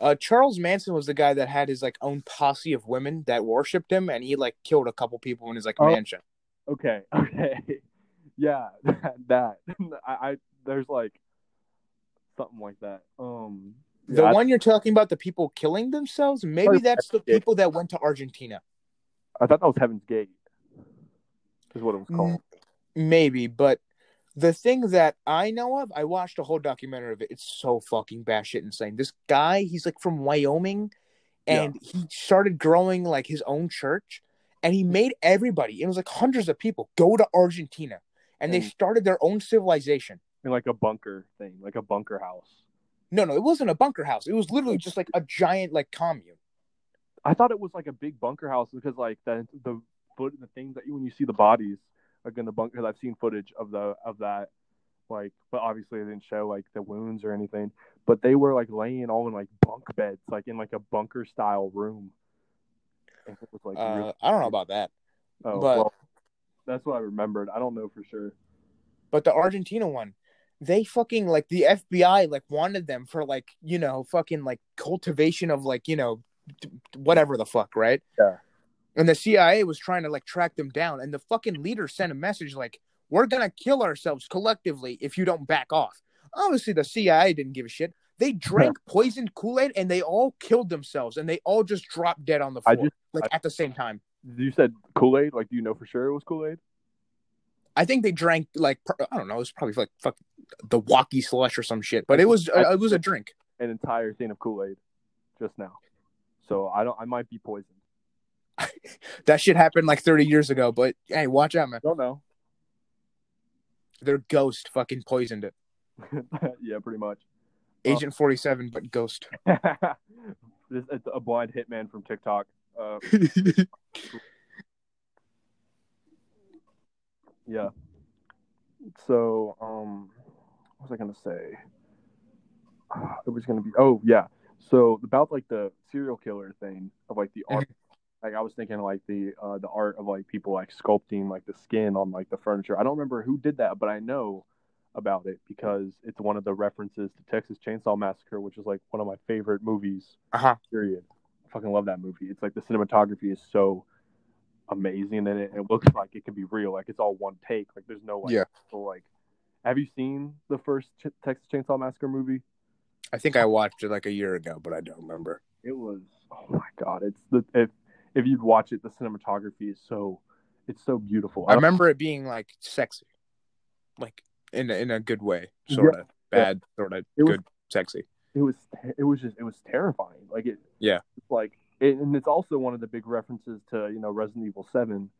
Uh, Charles Manson was the guy that had his like own posse of women that worshipped him, and he like killed a couple people in his like Oh. mansion. Okay, okay, yeah, that, that. I, I there's like something like that. Um, The yeah, I- one you're talking about, the people killing themselves, maybe that's the yeah. people that went to Argentina. I, thought that was Heaven's Gate, is what it was called. Maybe, but the thing that I know of, I watched a whole documentary of it. It's so fucking batshit insane. This guy, he's like from Wyoming, and he started growing like his own church, and he made everybody. It was like hundreds of people go to Argentina, and they started their own civilization. In like a bunker thing, like a bunker house. No, no, it wasn't a bunker house. It was literally just like a giant like commune. I thought it was like a big bunker house because like the the foot the things that you when you see the bodies are gonna bunker. Because I've seen footage of the of that, like, but obviously they didn't show like the wounds or anything. But they were like laying all in like bunk beds, like in like a bunker style room. It was like Uh, really- I don't know about that, oh, but- well, that's what I remembered. I don't know for sure. but the Argentina one, they fucking like the FBI like wanted them for like you know fucking like cultivation of like you know whatever the fuck, right? Yeah. And the CIA was trying to like track them down, and the fucking leader sent a message like, "We're gonna kill ourselves collectively if you don't back off." Obviously, the CIA didn't give a shit. They drank poisoned Kool Aid and they all killed themselves, and they all just dropped dead on the floor, just- like I- at the same time. You said Kool Aid. Like, do you know for sure it was Kool Aid? I think they drank like I don't know, it was probably like fuck the walkie slush or some shit, but it was uh, it was a drink. An entire thing of Kool Aid, just now. So I don't. I might be poisoned. That shit happened like 30 years ago, but hey, watch out, man. Don't know. Their ghost fucking poisoned it. yeah, pretty much. Agent 47, but ghost. this it's a blind hitman from TikTok. Uh, yeah. So, um, what was I gonna say? It was gonna be. Oh yeah. So about like the serial killer thing of like the art. Like I was thinking like the uh, the art of like people like sculpting like the skin on like the furniture. I don't remember who did that, but I know about it because it's one of the references to Texas Chainsaw Massacre, which is like one of my favorite movies Uh-huh. period. fucking love that movie. It's like the cinematography is so amazing in it. It looks like it could be real. Like it's all one take. Like there's no like, Yeah. so, like. Have you seen the first Ch- Texas Chainsaw Massacre movie? I think I watched it like a year ago, but I don't remember. It was oh my god! It's the if if you'd watch it, the cinematography is so it's so beautiful. I don't- remember it being like sexy, like in a, in a good way, sort of bad, sort of It was- good, sexy. it was it was just it was terrifying. Like it Yeah. like it, and it's also one of the big references to you know Resident Evil Seven,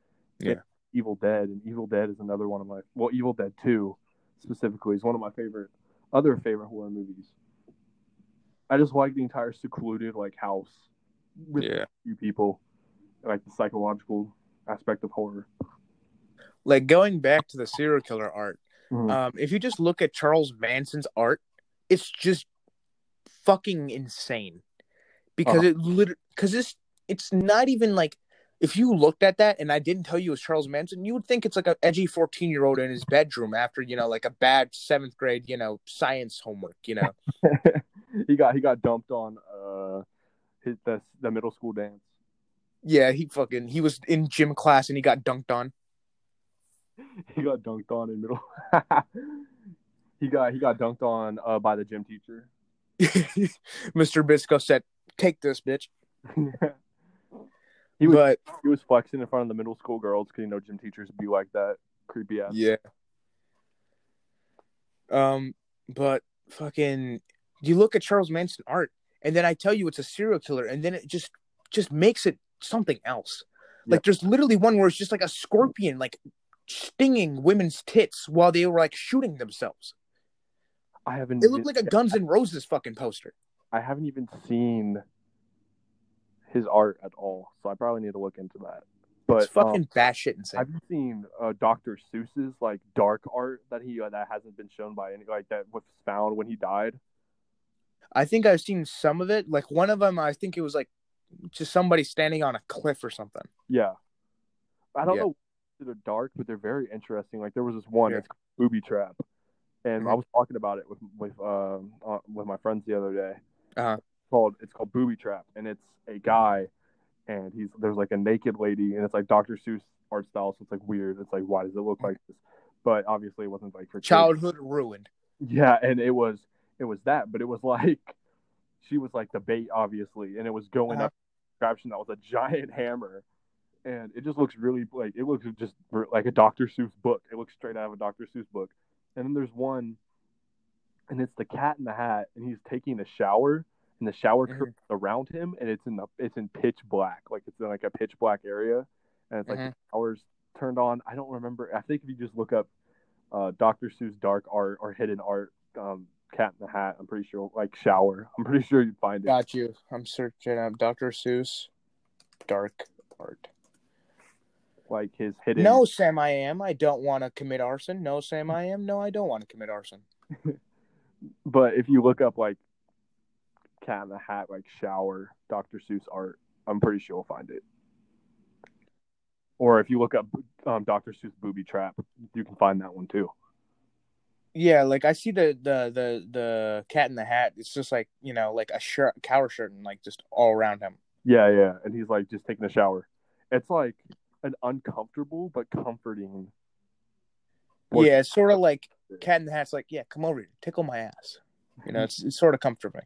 Yeah. Evil Dead, and Evil Dead is another one of my well Evil Dead Two specifically is one of my favorite other favorite horror movies. I just like the entire secluded like house with Yeah, a few people, like the psychological aspect of horror. like going back to the serial killer art. Mhm. Um, if you just look at Charles Manson's art, it's just fucking insane because Uh-huh. it literally because it's it's not even like if you looked at that and I didn't tell you it was Charles Manson, you would think it's like an edgy fourteen year old in his bedroom after you know like a bad seventh grade you know science homework. You know, he got he got dumped on uh his the the middle school dance. yeah, he fucking he was in gym class and he got dunked on. He got dunked on in middle. he got he got dunked on uh, by the gym teacher. Mr. Bisco said, "Take this, bitch." he was but he was flexing in front of the middle school girls because you know gym teachers be like that creepy ass. Yeah. Um, but fucking, you look at Charles Manson art, and then I tell you it's a serial killer, and then it just just makes it something else. Like there's literally one where it's just like a scorpion, like stinging women's tits while they were like shooting themselves. I haven't. It looked like a Guns N' Roses fucking poster. I haven't even seen his art at all, so I probably need to look into that. But It's fucking um, batshit insane. have you seen uh, Dr. Seuss's like dark art that he uh, that hasn't been shown by any like that was found when he died? I think I've seen some of it. Like one of them, I think it was like just somebody standing on a cliff or something. Yeah. I don't Yeah. know they're dark, but they're very interesting. Like there was this one, Yeah. it's called Booby Trap, and I Mhm. was talking about it with with um uh, with my friends the other day. Uh-huh. It's called it's called Booby Trap, and it's a guy, and he's there's like a naked lady, and it's like Dr. Seuss art style, so it's like weird. It's like why does it look like this? But obviously, it wasn't like for kids. Childhood ruined. Yeah, and it was it was that, but it was like she was like the bait, obviously, and it was going Uh-huh. up that was a giant hammer, and it just looks really like it looks just like a Dr. Seuss book. It looks straight out of a Dr. Seuss book. And then there's one, and it's the Cat in the Hat, and he's taking a shower, and the shower Mhm. curtains around him, and it's in the it's in pitch black, like it's in like a pitch black area, and it's like Mhm. the shower's turned on. I don't remember. I think if you just look up uh, Dr. Seuss dark art or hidden art, um, Cat in the Hat, I'm pretty sure like shower. I'm pretty sure you'd find it. Got you. I'm searching up Dr. Seuss dark art. Like his hidden. No, Sam, I am. I don't want to commit arson. No, Sam, I am. No, I don't want to commit arson. But if you look up like Cat in the Hat, like shower, Dr. Seuss art, I'm pretty sure you'll find it. Or if you look up um, Dr. Seuss booby trap, you can find that one too. Yeah, like I see the the the the cat in the hat. It's just like you know, like a shirt, cower shirt, and like just all around him. Yeah, yeah, and he's like just taking a shower. It's like an uncomfortable but comforting. Or- Yeah, it's sort of like cat in the hat's like, yeah, come over here, tickle my ass. You know, it's it's sort of comforting.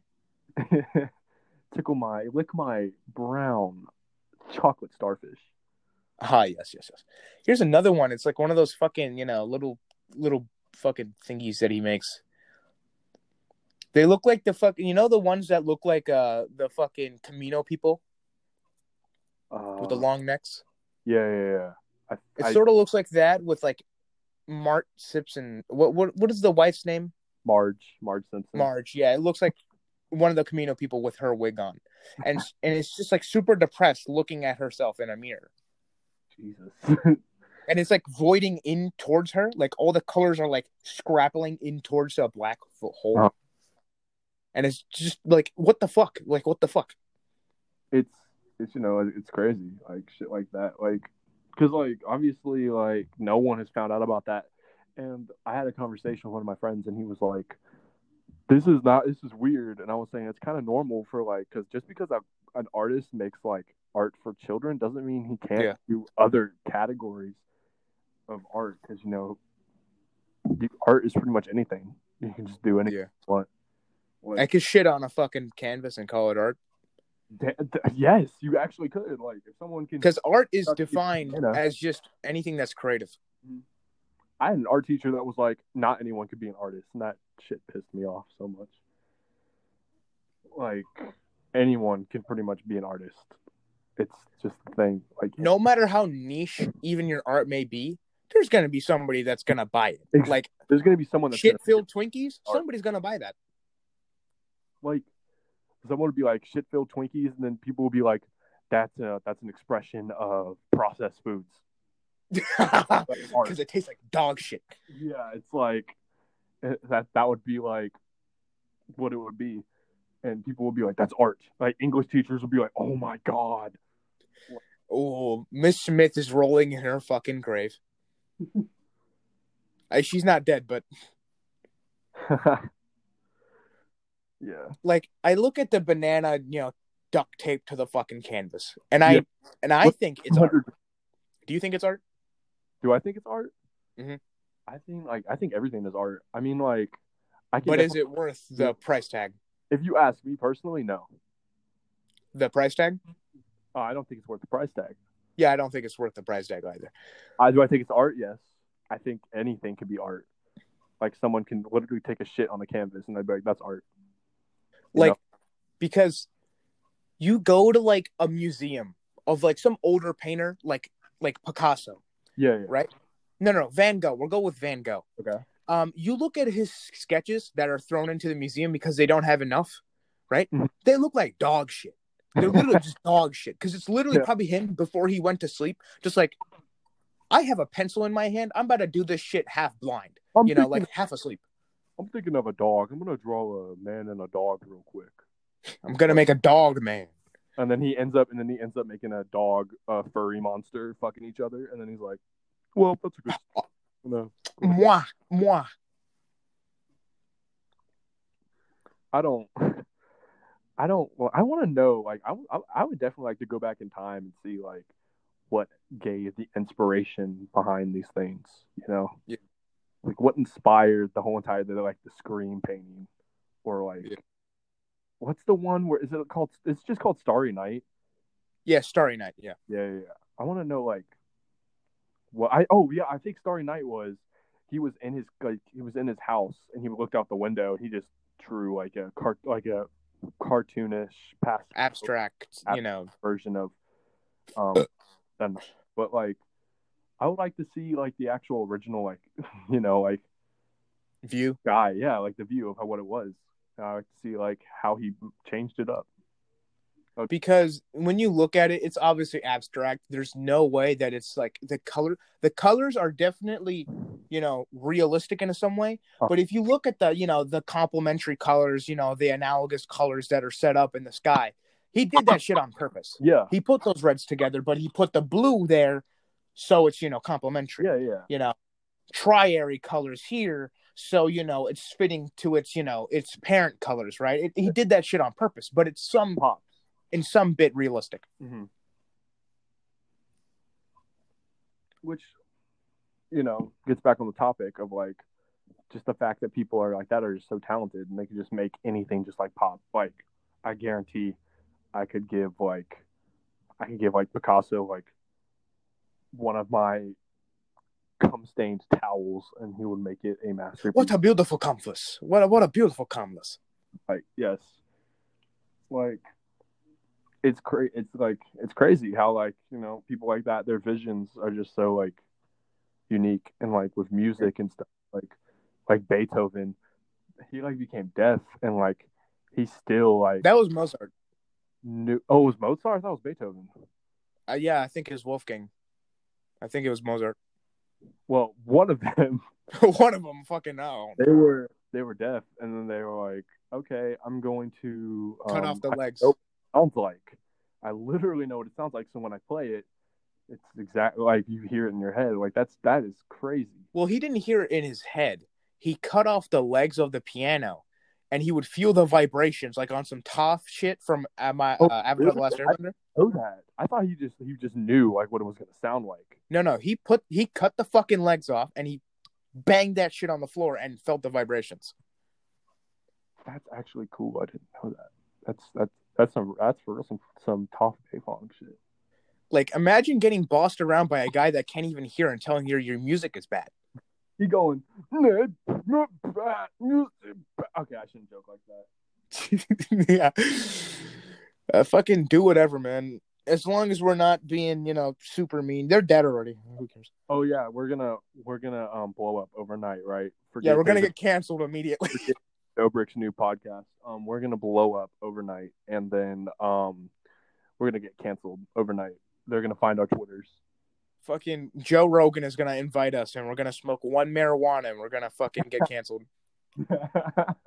Tickle my, lick my brown chocolate starfish. Ah, yes, yes, yes. Here's another one. It's like one of those fucking you know little little fucking thingies that he makes. They look like the fucking you know the ones that look like uh the fucking Kamino people Uh, with the long necks. yeah, yeah, yeah. I, It I, sort of looks like that with like Mart Simpson. What what what is the wife's name? Marge, Marge Simpson. Marge. Yeah, it looks like one of the Kamino people with her wig on, and and it's just like super depressed, looking at herself in a mirror, Jesus. and it's like voiding in towards her. Like all the colors are like scrappling in towards a black hole, Uh-huh. and it's just like what the fuck? Like what the fuck? it's it's you know it's crazy like shit like that like because like obviously like no one has found out about that. And i had a conversation with one of my friends and he was like this is not this is weird. And i was saying it's kind of normal for like because just because a, an artist makes like art for children doesn't mean he can't Yeah. do other categories of art because you know art is pretty much anything. You can just do anything Yeah. you want. Like, I could shit on a fucking canvas and call it art yes you actually could like if someone can because art is defined you know. as just anything that's creative. Mm-hmm. I had an art teacher that was like, not anyone could be an artist, and that shit pissed me off so much. Like, anyone can pretty much be an artist. It's just the thing. Like, No matter how niche even your art may be, there's gonna be somebody that's gonna buy it. Like there's gonna be someone that's shit gonna, filled Twinkies, Art. somebody's gonna buy that. like, someone would be like shit filled Twinkies, and then people would be like, that's a that's an expression of processed foods. Because it tastes like dog shit. Yeah, it's like eh, that. That would be like what it would be, and people would be like, "That's art." Like English teachers would be like, "Oh my god." Oh, Miss Smith is rolling in her fucking grave. Uh, she's not dead, but yeah, like I look at the banana, you know, duct tape to the fucking canvas, and I Yeah. and I What- think it's art. Do you think it's art? Do I think it's art? Mhm. I think like I think everything is art. I mean, like, I can. But is it worth the price tag? If you ask me personally, no. The price tag? Uh, I don't think it's worth the price tag. Yeah, I don't think it's worth the price tag either. Uh, do I think it's art? Yes. I think anything can be art. Like someone can literally take a shit on a canvas and I'd be like, "That's art." Like know? because you go to like a museum of like some older painter like like Picasso, Yeah, yeah. right? No, no, no, Van Gogh. We'll go with Van Gogh. Okay. Um, you look at his sketches that are thrown into the museum because they don't have enough, right? Mhm. They look like dog shit. They're literally just dog shit because it's literally Yeah. probably him before he went to sleep, just like. I have a pencil in my hand. I'm about to do this shit half blind, I'm you know, like half asleep. I'm thinking of a dog. I'm gonna draw a man and a dog real quick. I'm gonna make a dog man. And then he ends up, and then he ends up making a dog, a furry monster, fucking each other. And then he's like, "Well, that's a good." No, Moi, moi. I don't. I don't. Well, I want to know. Like, I, I, I would definitely like to go back in time and see like what gave the inspiration behind these things. You know, Yeah. Like what inspired the whole entire the, like the scream painting, or like Yeah. what's the one where is it called? It's just called Starry Night. Yeah, Starry Night. Yeah. Yeah, yeah. yeah. I want to know like what I oh yeah, I think Starry Night was he was in his like he was in his house and he looked out the window and he just drew like a cart like a cartoonish past Abstract, you know. version of um and but like I would like to see like the actual original like you know like View. guy yeah like the view of how, what it was. I like to see like how he changed it up. Because when you look at it, it's obviously abstract. There's no way that it's like the color. The colors are definitely, you know, realistic in some way. Oh. But if you look at the, you know, the complementary colors, you know, the analogous colors that are set up in the sky, he did that shit on purpose. Yeah, He put those reds together, but he put the blue there, so it's you know complementary. yeah, yeah. you know, triary colors here. So, you know, it's fitting to its, you know, its parent colors, right? It, he did that shit on purpose, but it's some Pop. in some bit realistic. Mm-hmm. Which, you know, gets back on the topic of like just the fact that people are like that are just so talented and they can just make anything just like pop. Like, I guarantee I could give like, I could give like Picasso like one of my cum stained towels and he would make it a masterpiece. What a beautiful canvas! What a, what a beautiful canvas! like yes like it's cra- it's like it's crazy how like you know people like that their visions are just so like unique and like with music and stuff like like beethoven he like became deaf and like he still like That was Mozart. knew oh it was mozart i thought it was beethoven Uh, yeah, I think it was Wolfgang. I think it was Mozart. well one of them One of them, fucking no. they were they were deaf and then they were like okay i'm going to Cut um, off the I- legs. nope. sounds like. I literally know what it sounds like. So when I play it, it's exactly like you hear it in your head. Like that's that is crazy. Well, he didn't hear it in his head. He cut off the legs of the piano and he would feel the vibrations like on some tough shit from uh, my Oh, uh, Avatar: The? Last Airbender. know that. I thought he just he just knew like what it was gonna sound like. No, no, he put he cut the fucking legs off and he banged that shit on the floor and felt the vibrations. That's actually cool. I didn't know that. That's that's that's some that's for some some tough Beifong shit. Like, imagine getting bossed around by a guy that can't even hear and telling you your music is bad. He going. "Ned, not bad. Okay, I shouldn't joke like that. yeah. Uh, fucking do whatever, man. As long as we're not being, you know, super mean. They're dead already. Who cares? Oh yeah, we're gonna we're gonna um blow up overnight, right? Yeah, we're gonna get canceled immediately. Dobrik's new podcast. Um, we're gonna blow up overnight, and then um, we're gonna get canceled overnight. They're gonna find our twitters. Fucking Joe Rogan is gonna invite us, and we're gonna smoke one marijuana, and we're gonna fucking get canceled.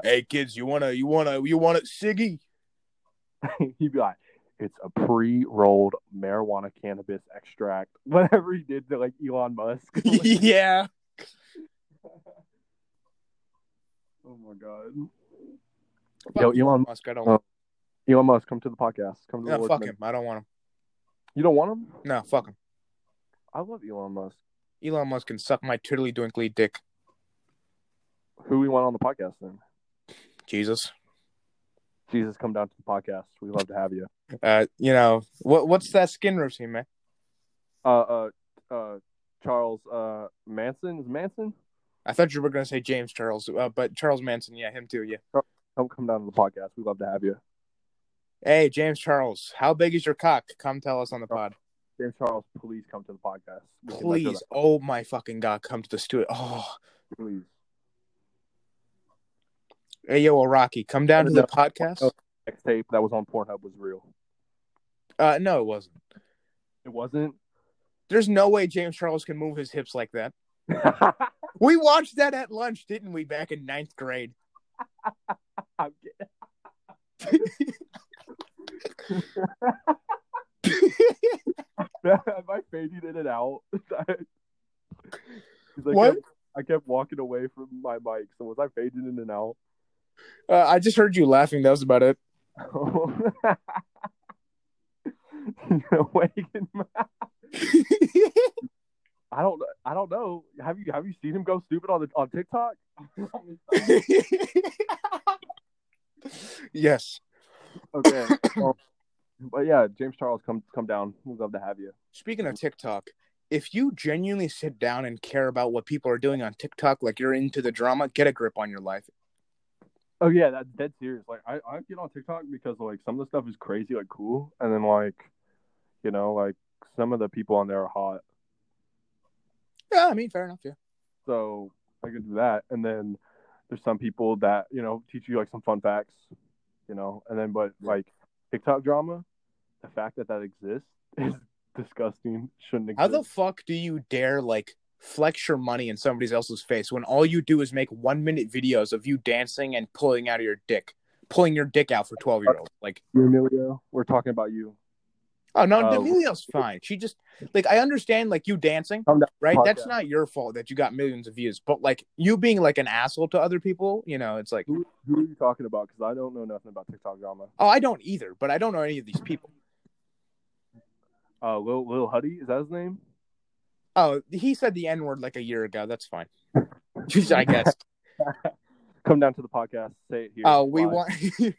hey kids, you wanna, you wanna, you want it, Siggy? He'd be like, "It's a pre-rolled marijuana cannabis extract." Whatever he did to like Elon Musk. yeah. oh my god. Yo, Elon Musk, I don't. Oh, Elon Musk, come to the podcast. Come to the no, Lord's fuck him. I don't want him. You don't want him? No, fuck him. I love Elon Musk. Elon Musk can suck my tiddly twinkly dick. Who we want on the podcast then? Jesus. Jesus, come down to the podcast. We love to have you. Uh, you know what? What's that skin routine, man? Uh, uh, uh, Charles uh Manson is Manson. I thought you were gonna say James Charles, uh, but Charles Manson, yeah, him too, yeah. Come come down to the podcast. We love to have you. Hey, James Charles, how big is your cock? Come tell us on the pod, James Charles, please come to the podcast. We please. Oh my fucking god, come to the studio. Oh, please. hey yo, Rocky, come down to the podcast. Next tape that was on Pornhub was real. Uh, no, it wasn't. It wasn't. There's no way James Charles can move his hips like that. We watched that at lunch, didn't we, back in ninth grade? Kidding. I fading in and out? I What? Kept, I kept walking away from my mic, so was I fading in and out? Uh, I just heard you laughing. That was about it. Waking my- I don't. I don't know. Have you Have you seen him go stupid on the on TikTok? yes. okay. Well, but yeah, James Charles, come come down. We'd love to have you. Speaking of TikTok, if you genuinely sit down and care about what people are doing on TikTok, like you're into the drama, get a grip on your life. Oh yeah, that's dead serious. Like I, I get on TikTok because like some of the stuff is crazy, like cool, and then like, you know, like some of the people on there are hot. Yeah, I mean, fair enough. Yeah. So I can do that, and then there's some people that you know teach you like some fun facts, you know, and then but like TikTok drama, the fact that that exists is disgusting. Shouldn't exist. How the fuck do you dare like flex your money in somebody else's face when all you do is make one minute videos of you dancing and pulling out of your dick, pulling your dick out for twelve year olds? Like, Emilio, we're talking about you. oh no, Oh. Emilio's fine. She just like I understand like you dancing, right? Podcast. That's not your fault that you got millions of views, but like you being like an asshole to other people, you know, it's like, Who, who are you talking about? Because I don't know nothing about TikTok drama. oh, I don't either, but I don't know any of these people. Uh, Lil Lil Huddy is that his name? Oh, he said the N word like a year ago. That's fine. I guess. Come down to the podcast. Say it here. Oh, we live. want.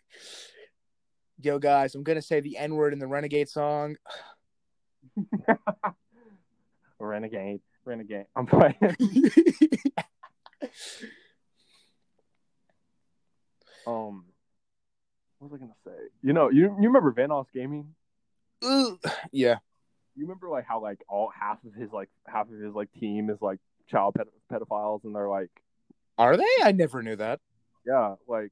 Yo, guys, I'm gonna say the N word in the Renegade song. Renegade. Renegade. I'm playing. um, what was I gonna say? You know, you you remember Vanoss Gaming? Yeah. You remember like how like all half of his like half of his like team is like child ped- pedophiles, and they're like, Are they? I never knew that. yeah, like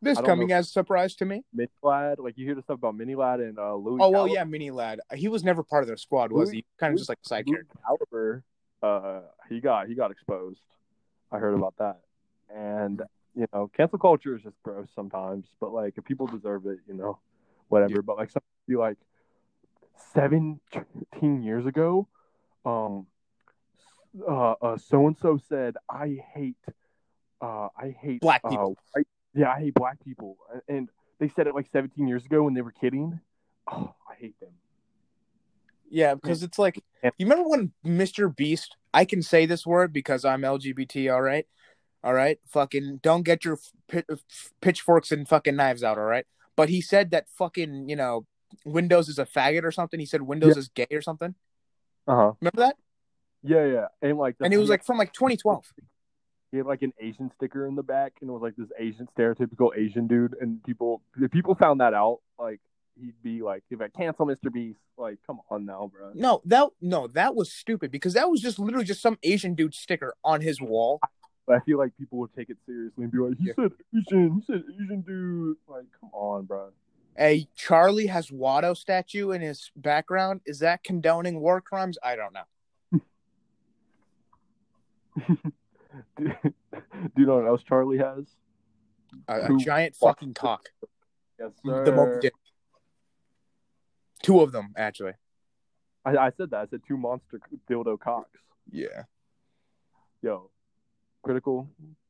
This coming know. as a surprise to me. Mini Ladd. Like you hear the stuff about Mini Ladd and uh, Louis. Oh well, Calibre. yeah, Mini Ladd. He was never part of their squad, was Louis- he? Kind of just like a side character. Calibre, uh, he got he got exposed. I heard about that, and you know, cancel culture is just gross sometimes. But like, if people deserve it, you know, whatever. Yeah. But like, some be like seventeen years ago, um, uh, uh so and so said, "I hate, uh, I hate Black uh, people." Yeah, I hate black people, and they said it like 17 years ago when they were kidding. Oh, I hate them. Yeah, because it's like you remember when Mr. Beast. I can say this word because I'm LGBT. All right, all right. Fucking don't get your pitchforks and fucking knives out. All right. But he said that fucking you know Windows is a faggot or something. He said Windows Yeah. is gay or something. Uh huh. Remember that? Yeah, yeah, and like, the, And it was like from like 2012. he had like an Asian sticker in the back, and it was like this Asian stereotypical Asian dude, and people, if people found that out, like he'd be like, be like, cancel Mr. Beast, like, come on now, bro. No, that no, that was stupid because that was just literally just some Asian dude sticker on his wall. But I feel like people would take it seriously and be like, he Yeah. said Asian, he said Asian dude, like, come on, bro. A Charlie has Watto statue in his background. Is that condoning war crimes? I don't know. do, you know what else Charlie has? A, a giant fucking cock. Yes, The Moby Dick. Two of them, actually. I, I said that. I said two monster dildo cocks. Yeah. Yo, critical,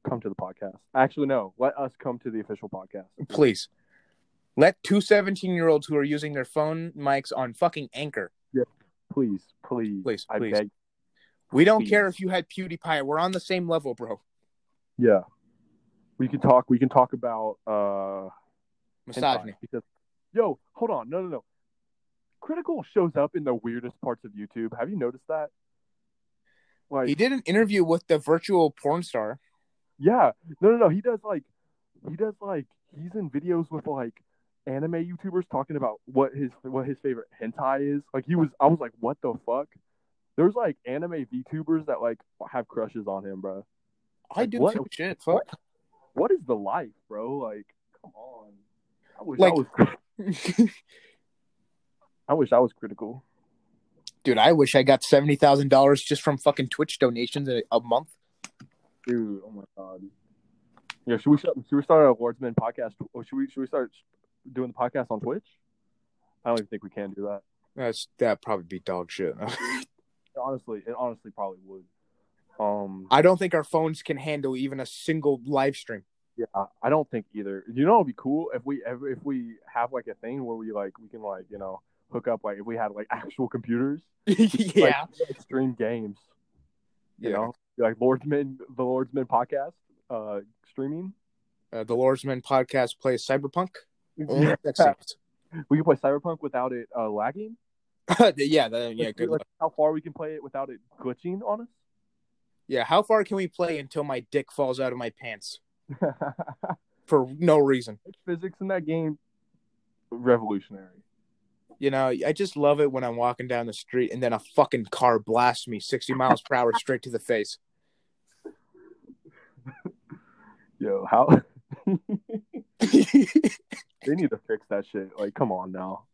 come to the podcast. Actually, no. Let us come to the official podcast. Please. Let two 17 year olds who are using their phone mics on fucking Anchor. Yeah. please, please, Please, I please. beg. We don't Please. care if you had PewDiePie. We're on the same level, bro. Yeah, we can talk. We can talk about uh Misogyny. Because, yo, hold on. No, no, no. Critical shows up in the weirdest parts of YouTube. Have you noticed that? Like, He did an interview with the virtual porn star. Yeah, no, no, no. He does like, he does like, he's in videos with like anime YouTubers talking about what his what his favorite hentai is. Like he was, I was like, what the fuck? There's like anime VTubers that like have crushes on him, bro. I Like, do what- too. Shit, fuck. What is the life, bro? Like, come on. I wish Like- I was. I wish I was critical. Dude, I wish I got seventy thousand dollars just from fucking Twitch donations a, a month. Dude, oh my god. Yeah, should we start, should we start a awardsman podcast? Or should we should we start doing the podcast on Twitch? I don't even think we can do that. That's that probably be dog shit. Honestly, it honestly probably would. Um, I don't think our phones can handle even a single live stream. yeah, I don't think either. You know, it'd be cool if we if, if we have like a thing where we like we can like you know hook up like if we had like actual computers, yeah. like, stream games. You Yeah. know, like Lordsman, the Lordsman podcast, uh, streaming. Uh, the Lordsman podcast plays Cyberpunk. Only. We can play Cyberpunk without it uh, lagging. yeah, that, yeah, good. like, how far we can play it without it glitching on us? Yeah, how far can we play until my dick falls out of my pants for no reason? Physics in that game, revolutionary. You know, I just love it when I'm walking down the street and then a fucking car blasts me 60 miles per hour straight to the face. Yo, how they need to fix that shit. Like, come on now.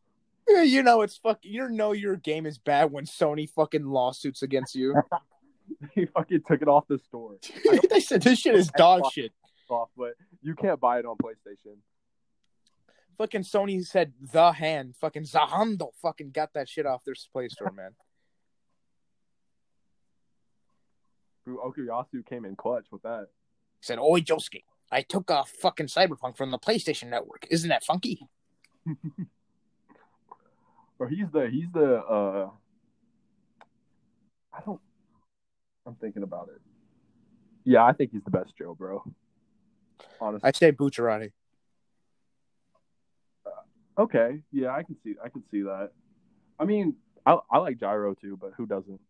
Yeah, you know it's fucking. You know your game is bad when Sony fucking lawsuits against you. He fucking took it off the store. they said this shit is dog shit. Off, but you can't buy it on PlayStation. Fucking Sony said the hand. Fucking Za Hando fucking got that shit off their Play Store, man. Okuyasu came in clutch with that. He said, "Oi, Josuke, I took a fucking Cyberpunk from the PlayStation Network. Isn't that funky?" Or he's the he's the uh I don't I'm thinking about it. Yeah, I think he's the best Joe, bro. Honestly. I'd say Bucciarati. Okay, yeah, I can see I can see that. I mean, I I like Gyro too, but who doesn't?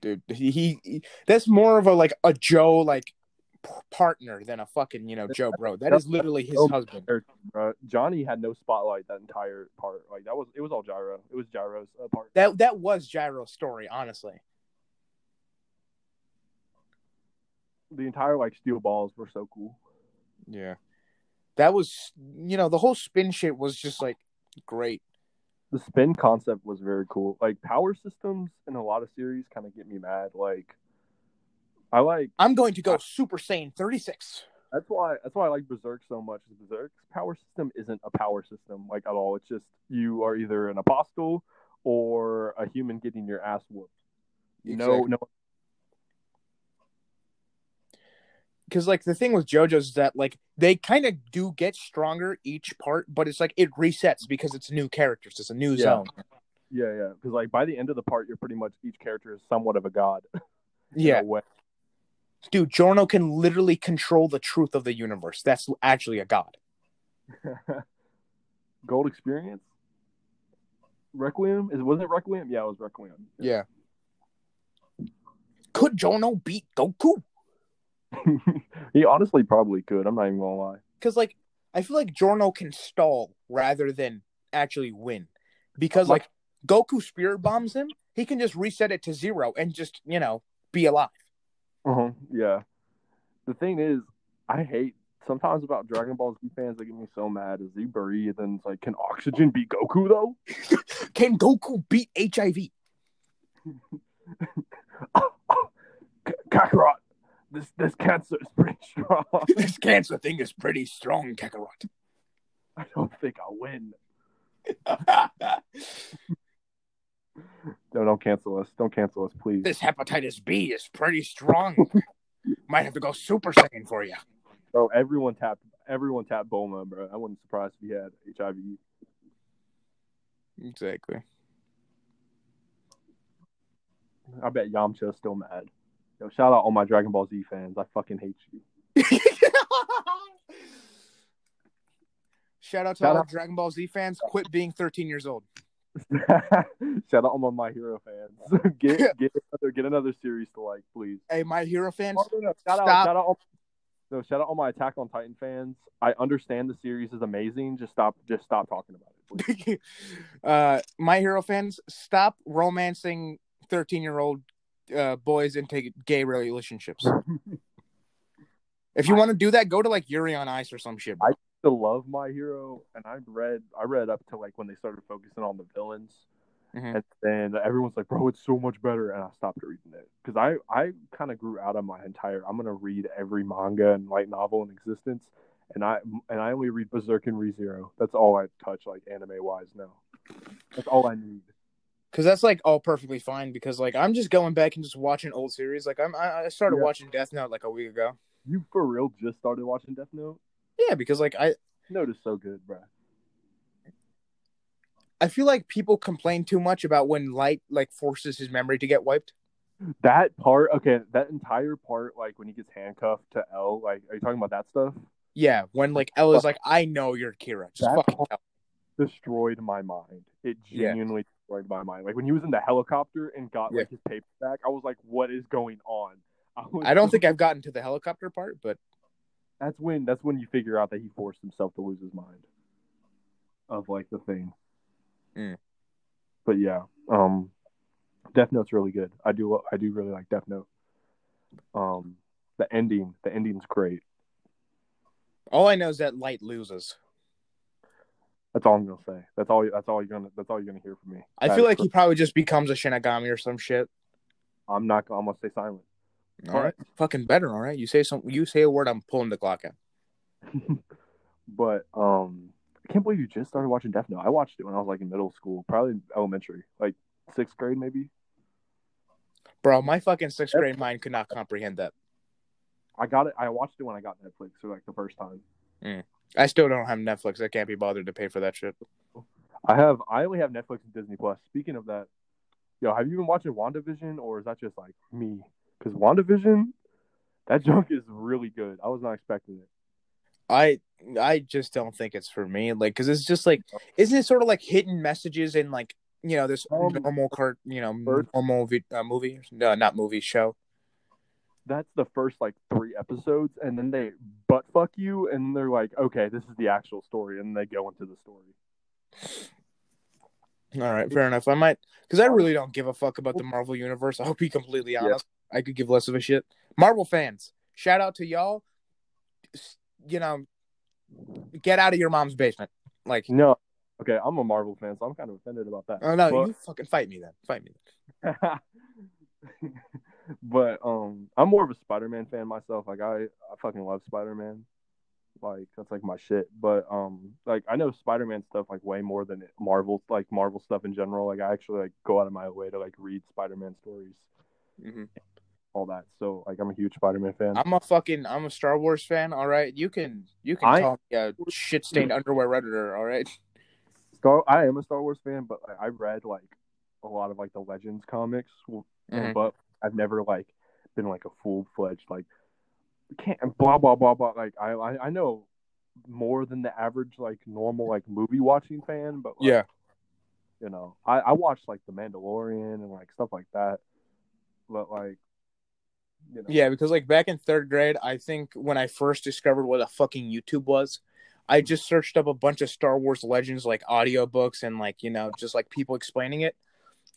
dude. He, he, that's more of a like a Joe like partner than a fucking you know Joe bro. That is literally his husband. Johnny had no spotlight that entire part. Like that was it was all Gyro. It was Gyro's uh, part. That that was Gyro's story, honestly. The entire like steel balls were so cool. Yeah, that was you know the whole spin shit was just like great. The spin concept was very cool. Like power systems in a lot of series kind of get me mad. Like I like I'm going to go Super Saiyan 36. that's why that's why I like Berserk so much. Berserk's power system isn't a power system like at all. It's just you are either an apostle or a human getting your ass whooped. No, Exactly. no. because like the thing with JoJo's is that like they kind of do get stronger each part, but it's like it resets because it's new characters, it's a new Yeah. zone. Yeah, yeah. Because like by the end of the part, you're pretty much each character is somewhat of a god. Yeah, a. dude, Giorno can literally control the truth of the universe. That's actually a god. Gold Experience. Requiem is wasn't it Requiem? Yeah, it was Requiem. Yeah. Could Giorno beat Goku? he honestly probably could. I'm not even gonna lie. Because like I feel like Giorno can stall rather than actually win. Because like Goku spirit bombs him, he can just reset it to zero and just you know be alive. Uh-huh. Yeah. The thing is, I hate sometimes about Dragon Ball Z fans. They get me so mad. Is he breathe and it's like, can Oxygen beat Goku though? Can Goku beat HIV? Kakarot, this this cancer is pretty strong. this cancer thing is pretty strong, Kakarot. I don't think I'll win. No, don't cancel us. Don't cancel us, please. this hepatitis B is pretty strong. Might have to go Super Saiyan for you. Bro, everyone tapped everyone tapped Bulma, bro. I wasn't surprised if he had HIV. Exactly. I bet Yamcha's still mad. Yo, shout out all my Dragon Ball Z fans. I fucking hate you. Shout out to Shout all out- Dragon Ball Z fans. Quit being 13 years old. shout out all my My Hero fans. get get another get another series to like, please. Hey, my hero fans. Oh, no, no. Shout out, Stop. shout out all no, shout out all my Attack on Titan fans. I understand the series is amazing. Just stop just stop talking about it. Uh, my hero fans, stop romancing 13 year old uh, boys into gay relationships. if you want to do that, go to like Yuri on Ice or some shit. bro. To love My Hero, and I read I read up to like when they started focusing on the villains, Mhm. and then everyone's like, "Bro, it's so much better," and I stopped reading it because I I kind of grew out of my entire. I'm gonna read every manga and light novel in existence, and I and I only read Berserk and ReZero. That's all I touch like anime wise now. That's all I need. Cause that's like all perfectly fine. Because like I'm just going back and just watching old series. Like I'm I I started Yeah. watching Death Note like a week ago. You for real just started watching Death Note? Yeah, because like I Note is so good, bro. I feel like people complain too much about when Light like forces his memory to get wiped. That part, okay, that entire part, like when he gets handcuffed to L, like, are you talking about that stuff? Yeah, when like L's like, I know you're Kira. Just That fucking part- destroyed my mind. It Yeah. genuinely destroyed my mind. Like when he was in the helicopter and got Yeah. like his paper back, I was like, "What is going on?" Was I don't think I've gotten to the helicopter part, but that's when that's when you figure out that he forced himself to lose his mind of like the thing. Mm. But yeah, um, Death Note's really good. I do I do really like Death Note. Um, the ending the ending's great. all I know is that Light loses. That's all I'm gonna say. That's all. That's all you're gonna. That's all you're gonna hear from me. I That feel like he probably just becomes a Shinigami or some shit. I'm not. I'm gonna stay silent. All right, fucking better. All right, you say some, you say a word, I'm pulling the clock out. But um, I can't believe you just started watching Death Note. I watched it when I was like in middle school, probably elementary, like sixth grade maybe. Bro, my fucking sixth grade mind could not comprehend that. I got it. I watched it when I got Netflix for like the first time. I still don't have Netflix. I can't be bothered to pay for that shit. I have. I only have Netflix and Disney Plus. Speaking of that, yo, have you been watching WandaVision or is that just like me? Because WandaVision, that junk is really good. I was not expecting it. I I just don't think it's for me. Like, because it's just like, isn't it sort of like hidden messages in like you know this Um, normal cart, you know, first- normal vi- uh, movie? No, not movie show. That's the first like three episodes, and then they butt fuck you, and they're like, okay, this is the actual story, and they go into the story. All right, fair enough. I might because I really don't give a fuck about the Marvel universe. I'll be completely honest. I could give less of a shit. Marvel fans, shout out to y'all. You know, get out of your mom's basement. Like, No, okay, I'm a Marvel fan, so I'm kind of offended about that. oh no, But- you fucking fight me then. Fight me. but um, I'm more of a Spider-Man fan myself. Like I, I fucking love Spider-Man. Like that's like my shit. But um, like I know Spider-Man stuff like way more than Marvel, like Marvel stuff in general. Like I actually like go out of my way to like read Spider-Man stories, hmm all that. So like, I'm a huge Spider-Man fan. I'm a fucking I'm a Star Wars fan. All right, you can you can I- call me a shit stained underwear redditor. All right. Star, I am a Star Wars fan, but I, I read like a lot of like the Legends comics, Mhm. but I've never like been like a full fledged like can't blah blah blah blah. Like I, I I know more than the average like normal like movie watching fan, but like, Yeah. you know, I I watch like The Mandalorian and like stuff like that, but like you know, Yeah, because like back in third grade, I think when I first discovered what a fucking YouTube was, I mm-hmm. just searched up a bunch of Star Wars Legends like audiobooks and like, you know, just like people explaining it.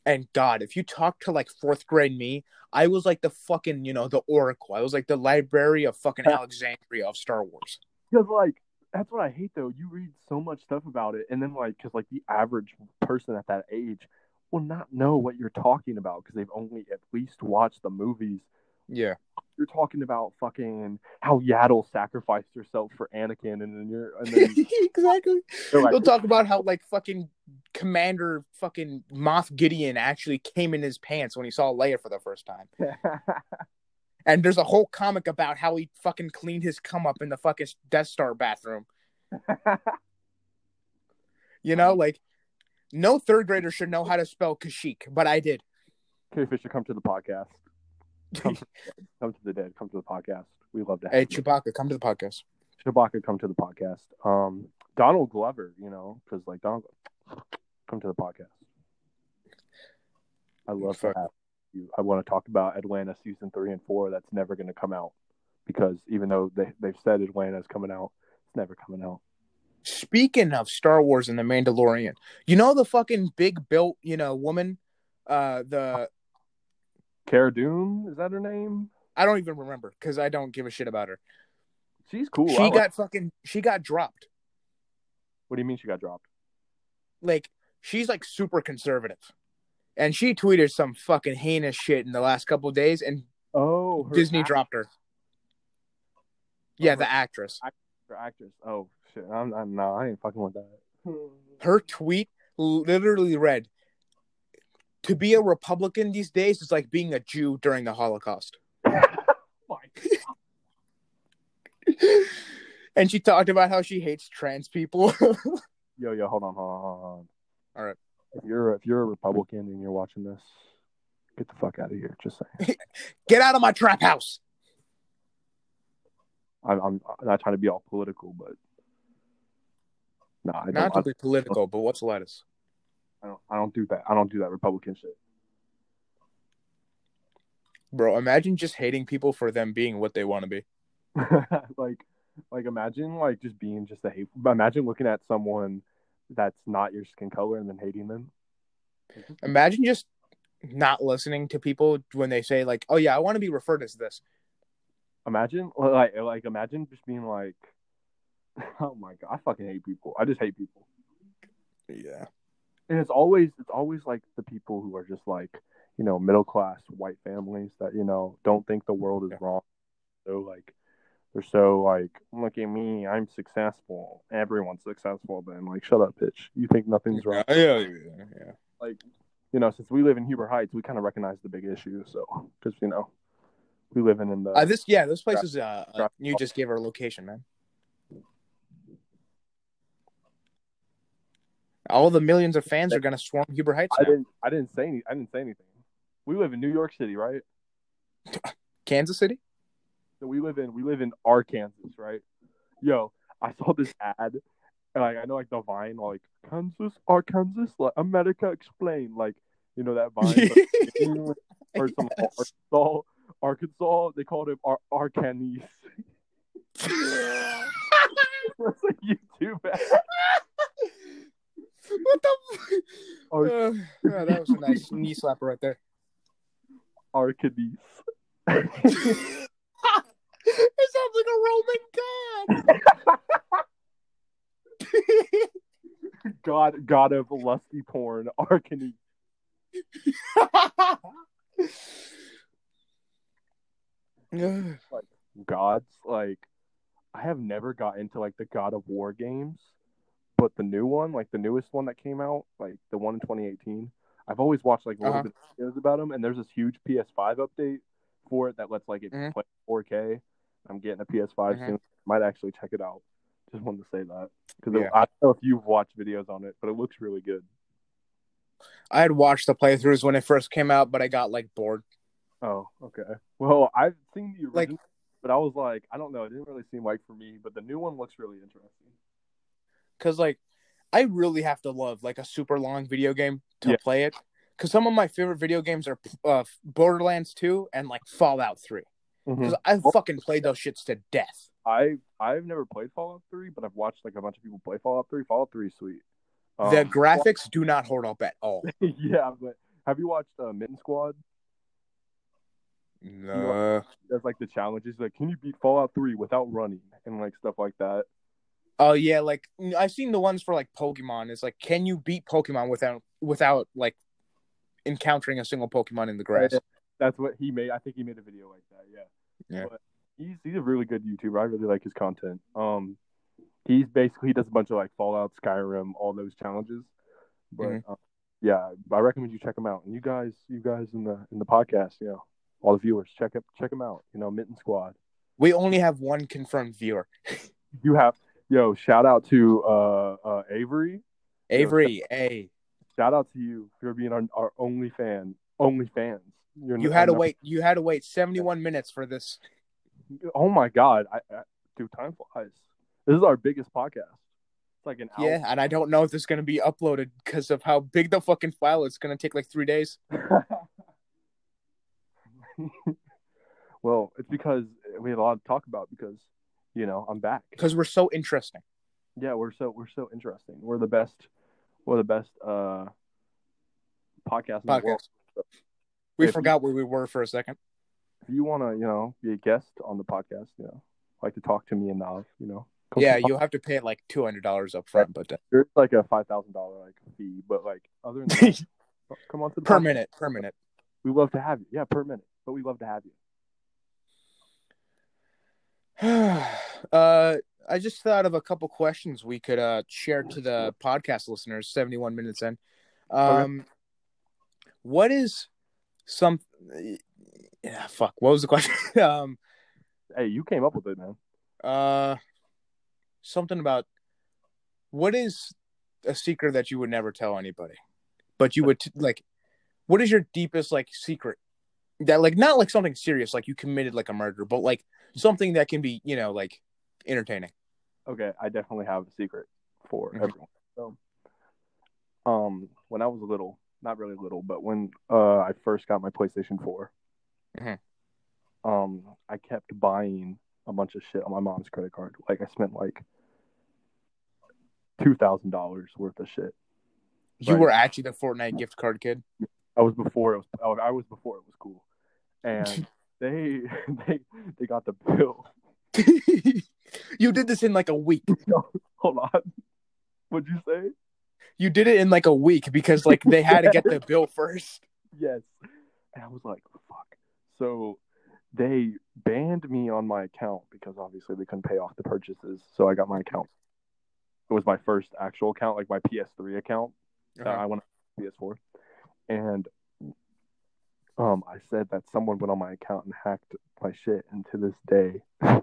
And God, if you talk to like fourth grade me, I was like the fucking, you know, the Oracle. I was like the library of fucking Alexandria of Star Wars. because like that's what I hate though. You read so much stuff about it, and then like because like the average person at that age will not know what you're talking about because they've only at least watched the movies. Yeah. You're talking about fucking how Yaddle sacrificed herself for Anakin, and then you're and then exactly. like, They'll talk about how like fucking Commander fucking Moff Gideon actually came in his pants when he saw Leia for the first time. And there's a whole comic about how he fucking cleaned his cum up in the fucking Death Star bathroom. You know, like no third grader should know how to spell Kashyyyk, but I did. Carrie Fisher, come to the podcast. Come to, come to the dead. Come to the podcast. We love to have Hey, you. Chewbacca, come to the podcast. Chewbacca, come to the podcast. Um, Donald Glover, you know, because like Donald, come to the podcast. I love to Fuck. have you. I want to talk about Atlanta season three and four. That's never going to come out because even though they they've said Atlanta is coming out, it's never coming out. Speaking of Star Wars and the Mandalorian, you know the fucking big built, you know, woman, uh, the Cara Dune is that her name? I don't even remember because I don't give a shit about her. She's cool. She like- got fucking she got dropped. What do you mean she got dropped? Like she's like super conservative, and she tweeted some fucking heinous shit in the last couple of days, and Oh, Disney act- dropped her. Oh, yeah, her- the actress. her actress. Oh shit! I'm, I'm no, I ain't fucking with that. Her tweet literally read, "To be a Republican these days is like being a Jew during the Holocaust." and she talked about how she hates trans people. Yo, yo, hold on, hold on, hold on. All right. If you're if you're a Republican and you're watching this, get the fuck out of here. Just saying. Get out of my trap house. I'm, I'm not trying to be all political, but no, I don't. Not I, to be political, but what's lettuce? I don't. I don't do that. I don't do that Republican shit. Bro, imagine just hating people for them being what they want to be. like, like imagine like just being just a hate. Imagine looking at someone that's not your skin color and then hating them. Imagine just not listening to people when they say like, "Oh yeah, I want to be referred as this." Imagine like like imagine just being like, oh my god, I fucking hate people. I just hate people. Yeah. And it's always it's always like the people who are just like you know middle class white families that you know don't think the world is wrong. So like they're so like look at me i'm successful. Everyone's successful then like shut up bitch. You think nothing's wrong. Yeah, yeah, yeah, yeah. like you know since we live in huber heights we kind of recognize the big issue so because you know we live in, in the Uh, this yeah, this place is uh, uh you just gave our location, man. All the millions of fans are gonna swarm Huber Heights i didn't i didn't say any i didn't say anything we live in new york city right Kansas City? So we live in we live in Arkansas, right? Yo, I saw this ad, and like I know like the Vine, like Kansas, Arkansas, like America explained, like you know that Vine, but- or some Yes. Arkansas, Arkansas, they called him Ar- Arkanis. That's a YouTube ad. What the? Ar- Uh, yeah, that was a nice knee slapper right there. Arkanis. it sounds like a Roman god. God, God of lusty porn, Arkanis. Ugh. gods like i have never got into like the god of war games but the new one like the newest one that came out like the one in 2018 i've always watched like a little Uh-huh. bit of videos about them and there's this huge ps5 update for it that lets like it Mhm. play 4K. I'm getting a PS5 Mhm. soon. Might actually check it out. Just wanted to say that because Yeah. I don't know if you've watched videos on it, but it looks really good. I had watched the playthroughs when it first came out, but I got like bored. Oh, okay. Well, I've seen the Like- but I was like, I don't know. It didn't really seem like for me, but the new one looks really interesting. Cause like I really have to love like a super long video game to Yeah. play it. Cause some of my favorite video games are uh, Borderlands 2 and like Fallout 3. Mm-hmm. Because I've fucking played those shits to death. I I've never played Fallout 3, but I've watched like a bunch of people play Fallout 3. Fallout 3 is sweet. the Um, graphics do not hold up at all. yeah, but have you watched uh, Mitten Squad? No. That's like the challenges, like can you beat Fallout 3 without running and like stuff like that. Oh yeah, like I've seen the ones for like Pokemon. It's like, can you beat Pokemon without without like encountering a single Pokemon in the grass? That's what he made. I think he made a video like that. Yeah. Yeah. But he's he's a really good YouTuber. I really like his content. Um, he's basically he does a bunch of like Fallout, Skyrim, all those challenges. But Mhm. um, yeah, I recommend you check him out. And you guys, you guys in the in the podcast, you know, all the viewers, check it check him out. You know, Mitten Squad. We only have one confirmed viewer, You have yo shout out to uh uh Avery. Avery. Hey, Shout out to you for being our, our only fan, only fans. You're you had to wait. You had to wait seventy one minutes for this. Oh my god, I, I dude, time flies. This is our biggest podcast. It's like an hour. Yeah, and I don't know if this is gonna be uploaded because of how big the fucking file. is. It's gonna take like three days. well, it's because we had a lot to talk about because you know I'm back. Because we're so interesting. Yeah, we're so we're so interesting. We're the best. We're the best uh podcast in the world. Podcast. We If- forgot where we were for a second. If you want to, you know, be a guest on the podcast, you know, like to talk to me and Nav, you know, Yeah, you'll have to pay like two hundred dollars up front, but uh, There's like a five thousand dollar like fee, but like other than that, come on to the per podcast. minute, per minute. We love to have you. Yeah, per minute, but we love to have you. uh, I just thought of a couple questions we could uh share to the podcast listeners. Seventy one minutes in. Um, what is some? Yeah, fuck. What was the question? um, Hey, you came up with it, man. uh, something about what is a secret that you would never tell anybody, but you would t- like. What is your deepest like secret? That like not like something serious, like you committed like a murder, but like something that can be you know like entertaining. Okay, I definitely have a secret for Mhm. everyone. So, um, when I was little, not really little, but when uh I first got my PlayStation 4 Mhm. um, I kept buying a bunch of shit on my mom's credit card. Like I spent like two thousand dollars worth of shit. You Right. were actually the Fortnite gift card kid. I was before it was. I was before it was cool, and they they they got the bill. you did this in like a week. Hold on, what'd you say? You did it in like a week because like they had to get the bill first. Yes, and I was like, fuck. So they banned me on my account because obviously they couldn't pay off the purchases. So I got my account. It was my first actual account, like my PS3 account. Uh, I went on PS4, and um, I said that someone went on my account and hacked my shit, and to this day,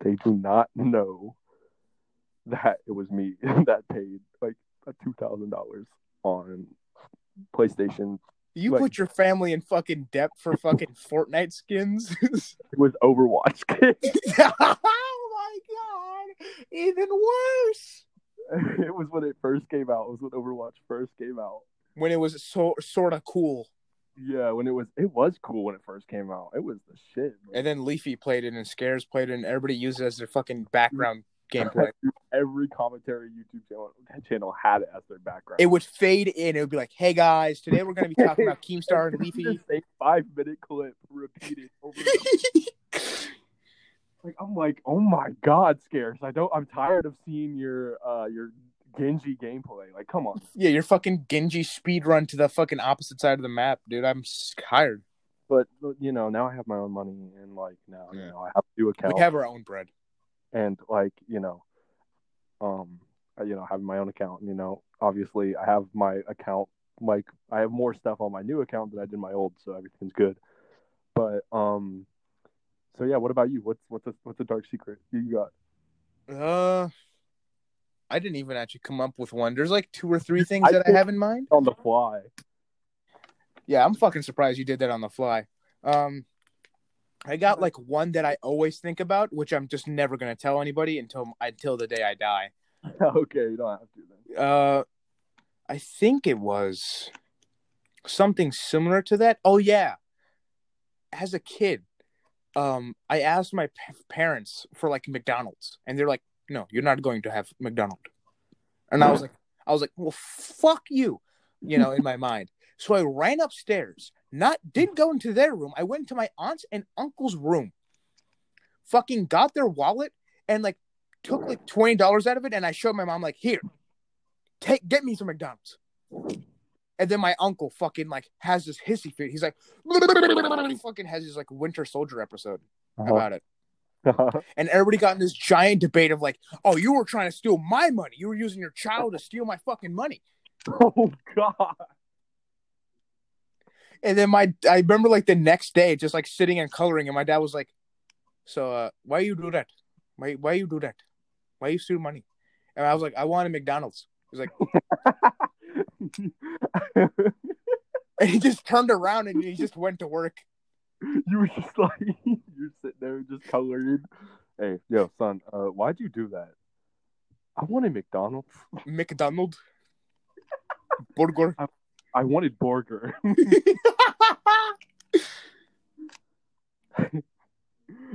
they do not know that it was me that paid like two thousand dollars on PlayStation. You like- put your family in fucking debt for fucking Fortnite skins. It was Overwatch. oh my god! Even worse. it was when it first came out. It was when Overwatch first came out. When it was so sort of cool, Yeah, when it was it was cool when it first came out. It was the shit. bro. and then Leafy played it, and Scarce played it, and everybody used it as their fucking background gameplay. Every commentary YouTube channel channel had it as their background. It would fade in. It would be like, "Hey guys, today we're gonna be talking about Keemstar and Leafy." five minute clip repeated over. and over. like I'm like, oh my god, scarce. I don't. I'm tired of seeing your uh your Genji gameplay. Like, come on. Yeah, your fucking Genji speed run to the fucking opposite side of the map, dude. I'm tired. But you know, now I have my own money and like now you know I have new account. We have our own bread. and like you know um I, you know having my own account and you know obviously i have my account like i have more stuff on my new account than i did my old so everything's good But um, so yeah, what about you? What's what's a, what's a dark secret you got? Uh, I didn't even actually come up with one. There's like two or three things I that I have in mind. On the fly. Yeah, I'm fucking surprised you did that on the fly. Um, I got like one that I always think about, which I'm just never gonna tell anybody until until the day I die. okay, you don't have to then. Uh, I think it was something similar to that. Oh yeah, as a kid, um, I asked my pa- parents for like McDonald's, and they're like, "No, you're not going to have McDonald's." And I was like, I was like, "Well, fuck you," you know, in my mind. So I ran upstairs. Not didn't go into their room. I went to my aunt's and uncle's room. Fucking got their wallet and like took like twenty dollars out of it, and I showed my mom like, "Here, take get me some McDonald's." And then my uncle fucking like has this hissy fit. He's like, he fucking has his like Winter Soldier episode uh-huh. about it. And everybody got in this giant debate of like, oh, you were trying to steal my money. You were using your child to steal my fucking money. oh god. And then my I remember like the next day just like sitting and coloring, and my dad was like, So uh why you do that? Why why you do that? Why you steal money? And I was like, I wanted McDonald's. He's like, and he just turned around and he just went to work. you were just like you're sitting there just coloring. Hey, yo, son, uh, why'd you do that? I wanted McDonald's. McDonald. Burger. I wanted burger.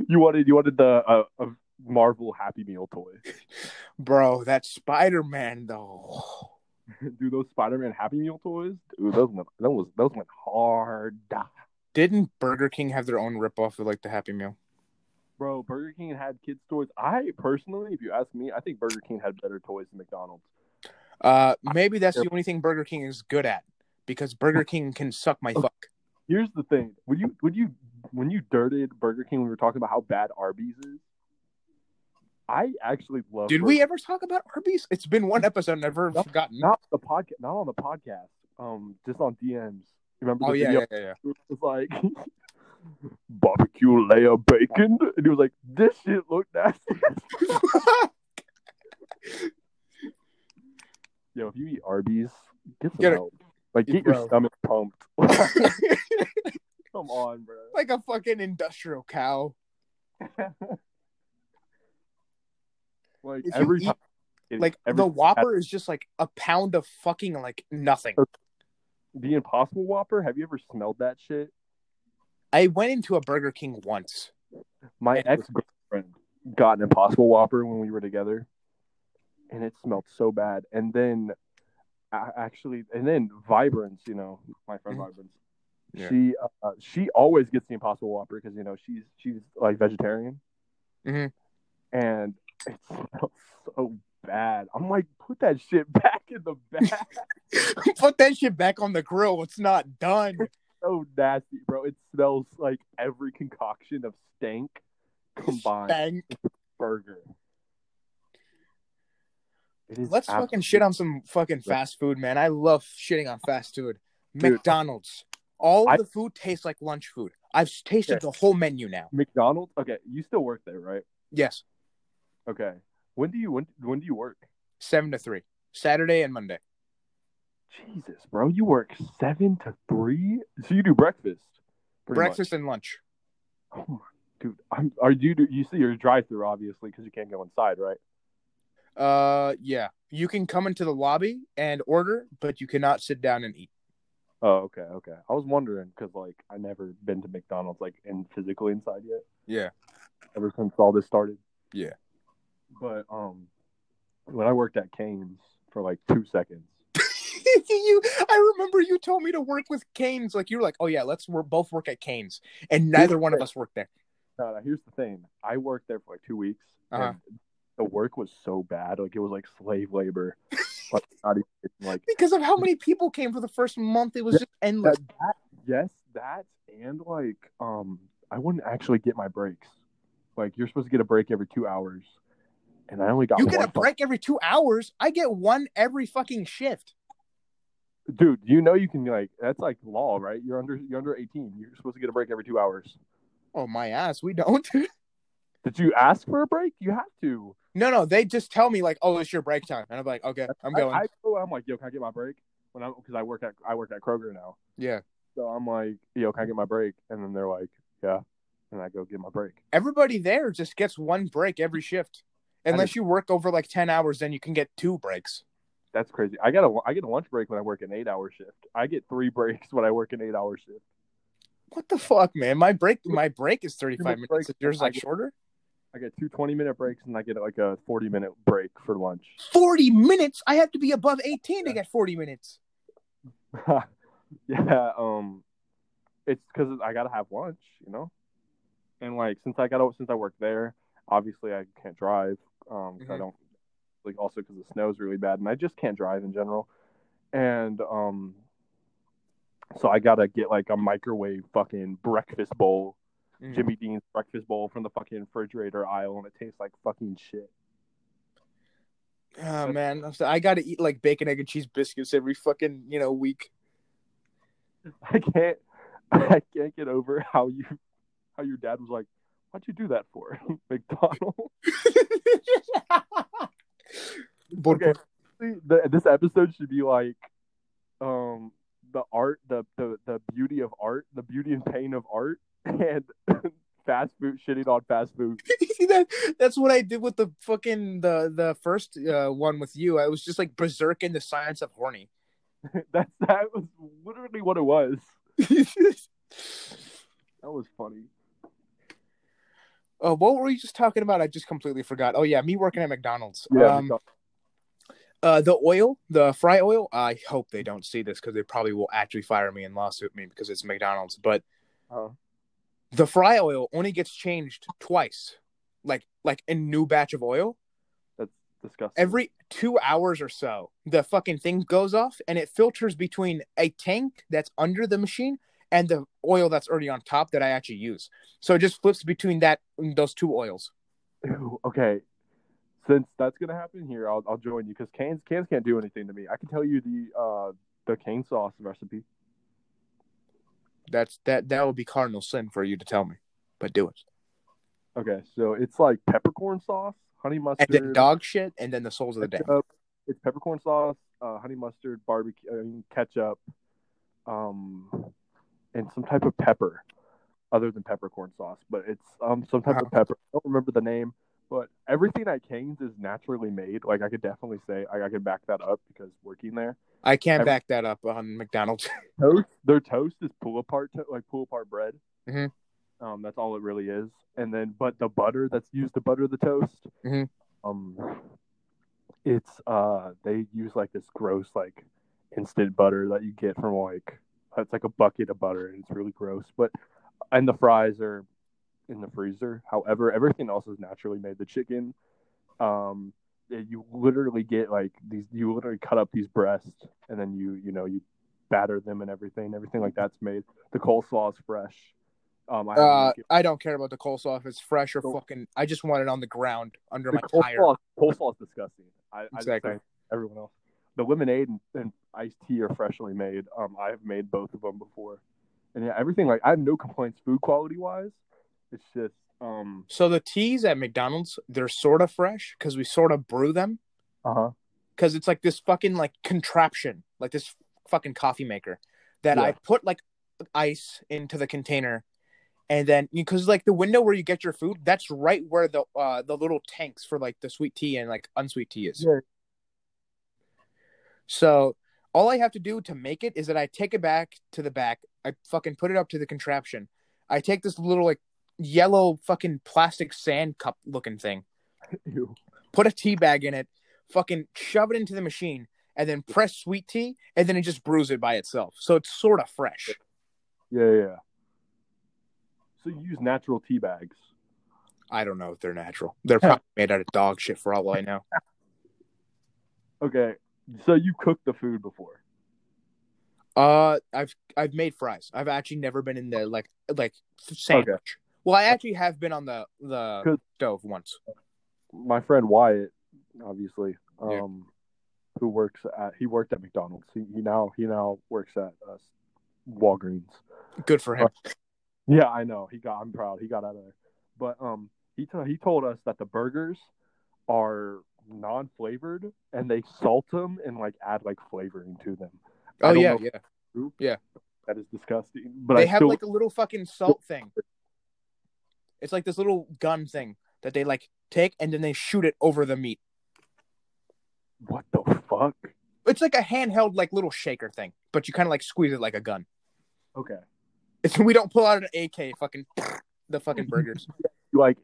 you wanted you wanted the uh, a Marvel Happy Meal toy. Bro, that Spider Man though. Dude, those Spider-Man Happy Meal toys, dude, those went those those went hard. Didn't Burger King have their own ripoff of like the Happy Meal? Bro, Burger King had kids toys. I personally, if you ask me, I think Burger King had better toys than McDonald's. Uh, maybe that's the only thing Burger King is good at because Burger King can suck my fuck. Here's the thing: would you when you when you dirted Burger King, when we were talking about how bad Arby's is. I actually love. Did Burger- we ever talk about Arby's? It's been one episode, never No, forgotten. not the podcast? Not on the podcast. Um, just on DMs. Remember oh, the oh yeah, video? yeah, yeah, yeah. It was like barbecue layer bacon, and he was like, "This shit look nasty." Yo, if you eat Arby's, get some Get help. Like, get your stomach pumped. Come on, bro. like a fucking industrial cow. Like If every eat- time, Like every, the Whopper is just like a pound of fucking like nothing. The Impossible Whopper. Have you ever smelled that shit? I went into a Burger King once. My ex girlfriend got an Impossible Whopper when we were together, and it smelled so bad. And then, actually, and then Vibrance, you know, my friend Mhm. Vibrance, Yeah. she uh, she always gets the Impossible Whopper because you know she's she's like vegetarian, Mhm. and it smells so bad. I'm like, put that shit back in the bag. Put that shit back on the grill. It's not done. so nasty, bro. It smells like every concoction of stank combined Bang. burger. Let's fucking shit on some fucking fast food, man. I love shitting on fast food. Dude. McDonald's. All I- the food tastes like lunch food. I've tasted the whole menu now. McDonald's. Okay, you still work there, right? Yes, Okay. When do you when when do you work? seven to three, Saturday and Monday. Jesus, bro, you work seven to three. So you do breakfast. pretty much. Breakfast and lunch. Oh my, dude, I'm, are you do you see your drive through obviously because you can't go inside, right? Uh, yeah. You can come into the lobby and order, but you cannot sit down and eat. Oh, okay, okay. I was wondering because like I never been to McDonald's like in physically inside yet. Yeah. ever since all this started. Yeah. But um, when I worked at Cane's for like two seconds, you, I remember you told me to work with Cane's. Like you were like, oh yeah, let's work, both work at Cane's, and neither one of us worked there. no, no, here's the thing: I worked there for like two weeks, Uh-huh. and the work was so bad, like it was like slave labor. like even like because of how many people came for the first month. It was just endless. that, that. Yes, that and like um, I wouldn't actually get my breaks. Like you're supposed to get a break every two hours, and I only got You one get a break every two hours. I get one every fucking shift. dude, you know you can like that's like law, right? You're under you're under 18. You're supposed to get a break every two hours. Oh my ass, we don't. Did you ask for a break? You have to. no, no, they just tell me like, "Oh, it's your break time," and I'm like, "Okay, I'm going." I, I I'm like, yo, can I get my break? When I'm because I work at I work at Kroger now. yeah, So I'm like, yo, can I get my break? And then they're like, yeah. And I go get my break. everybody there just gets one break every shift, unless you work over like ten hours. Then you can get two breaks. That's crazy. I got a I get a lunch break when I work an eight hour shift. I get three breaks when I work an eight hour shift. What the fuck, man? My break, my break is 35 minute minutes. break. Is yours like get- shorter? I get two 20 minute breaks and I get like a 40 minute break for lunch. 40 minutes. I have to be above 18 to get 40 minutes. yeah, um, it's because I gotta have lunch, you know. And like since I got out since I work there, obviously I can't drive. Um, 'cause I don't like also because the snow's really bad, and I just can't drive in general. And um, so I gotta get like a microwave fucking breakfast bowl, Mm. Jimmy Dean's breakfast bowl from the fucking refrigerator aisle, and it tastes like fucking shit. Oh man, so- I gotta eat like bacon, egg, and cheese biscuits every fucking you know week. I can't I can't get over how you how your dad was like, What'd you do that for? McDonald's. Okay. The, this episode should be like um the art the, the the beauty of art, the beauty and pain of art and fast food shitting on fast food. That? That's what I did with the fucking the the first uh, one with you. I was just like berserk in the science of horny. That's that was literally what it was. That was funny. Oh, what were we just talking about? I just completely forgot. Oh yeah, me working at McDonald's. Yeah, um, uh, the oil, the fry oil. I hope they don't see this because they probably will actually fire me and lawsuit me because it's McDonald's. But uh, the fry oil only gets changed twice, like like a new batch of oil. that's disgusting. Every two hours or so, the fucking thing goes off and it filters between a tank that's under the machine and the oil that's already on top that I actually use. So it just flips between that those two oils. Okay. Since that's gonna happen here, I'll I'll join you because cans cans can't do anything to me. I can tell you the uh the cane sauce recipe. That's that that would be cardinal sin for you to tell me, but do it. Okay, so it's like peppercorn sauce, honey mustard, And then dog shit, and then the souls of the damned. It's peppercorn sauce, uh, honey mustard, barbecue, I mean, ketchup, um, and some type of pepper, other than peppercorn sauce. But it's um some type of pepper. I don't remember the name, but everything at Cane's is naturally made. Like I could definitely say I, I could back that up because working there. I can't Every- back that up on McDonald's. Toast, their toast is pull apart, to- like pull apart bread. Mhm. Um, that's all it really is. And then, but the butter that's used to butter the toast, Mhm. um, it's uh, they use like this gross like instant butter that you get from like it's like a bucket of butter and it's really gross. But and the fries are in the freezer. However, everything else is naturally made. The chicken, um, you literally get like these. You literally cut up these breasts and then you you know you batter them and everything. Everything like that's made. The coleslaw is fresh. Um, I Uh, I don't care about the coleslaw if it's fresh or So- fucking. I just want it on the ground under my tire. coleslaw, coleslaw is disgusting. I, I Exactly. say everyone else. The lemonade and, and iced tea are freshly made. Um, I have made both of them before, and yeah, everything like I have no complaints food quality wise. It's just um, So the teas at McDonald's, they're sort of fresh because we sort of brew them uh huh. because it's like this fucking like contraption, like this fucking coffee maker that I put like ice into the container, and then because like the window where you get your food, that's right where the uh the little tanks for like the sweet tea and like unsweet tea is. Yeah. So all I have to do to make it is that I take it back to the back. I fucking put it up to the contraption. I take this little like yellow fucking plastic sand cup looking thing, Ew. put a tea bag in it, fucking shove it into the machine, and then press sweet tea, and then it just brews it by itself. So it's sort of fresh. Yeah, yeah. yeah. So you use natural tea bags. I don't know if they're natural. They're probably made out of dog shit for all I know. Okay, so you cooked the food before. Uh, I've I've made fries. I've actually never been in the like like sandwich. Well, I actually have been on the the stove once. My friend Wyatt, obviously, Yeah. um, who works at he worked at McDonald's. He, he now he now works at uh, Walgreens. Good for him. Yeah, I know. He got. I'm proud. He got out of there. But um, he t- he told us that the burgers are non-flavored and they salt them and like add like flavoring to them. Oh yeah, yeah. true. Yeah. that is disgusting. But they I have still, like a little fucking salt thing. It's like this little gun thing that they like take and then they shoot it over the meat. what the fuck? It's like a handheld like little shaker thing, but you kind of like squeeze it like a gun. Okay, It's we don't pull out an AK fucking the fucking burgers. like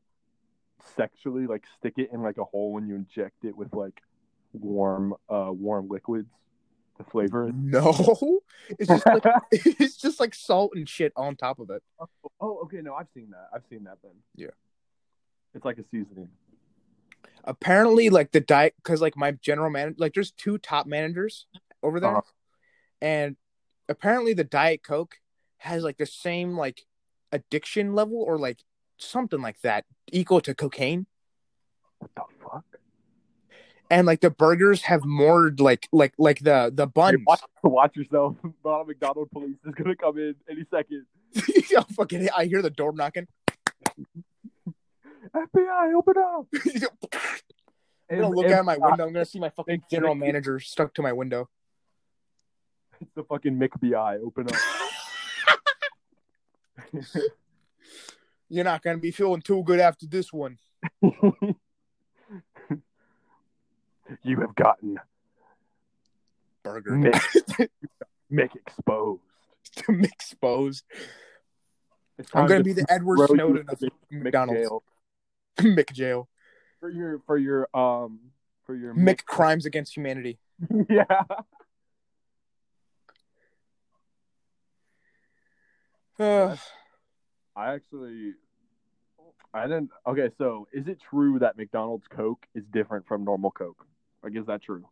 sexually like stick it in like a hole when you inject it with like warm uh warm liquids to flavor it. no, it's just like it's just like salt and shit on top of it. Oh, okay. No, I've seen that. I've seen that then. Yeah. It's like a seasoning. Apparently, like the diet, because like my general man, like there's two top managers over there, Uh-huh. and apparently the diet coke has like the same like addiction level or like something like that equal to cocaine What the fuck? and like the burgers have more like like like the the Hey, watch, watch yourself. Ronald McDonald police is gonna come in any second. yeah, fucking i hear the door knocking FBI, open up! i'm gonna look out my window i'm gonna see my fucking general manager stuck to my window It's the fucking McBI. Open you're not gonna be feeling too good after this one you have gotten burger Mick, Mick exposed. exposed i'm gonna be the edward snowden of Mick mcdonald's jail. mick jail for your for your um for your mick crimes against humanity yeah. Ugh. I actually, I didn't. Okay, so is it true that McDonald's Coke is different from normal Coke? Like, is that true?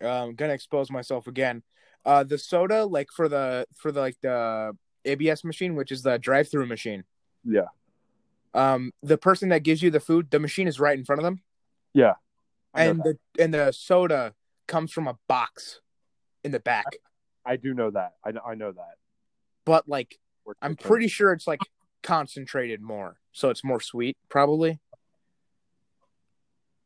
um I'm gonna expose myself again uh the soda like for the for the like the abs machine which is the drive-through machine Yeah. um the person that gives you the food the machine is right in front of them Yeah. I and the and the soda comes from a box in the back I do know that. I, I know that. but like i'm pretty sure it's like concentrated more so it's more sweet probably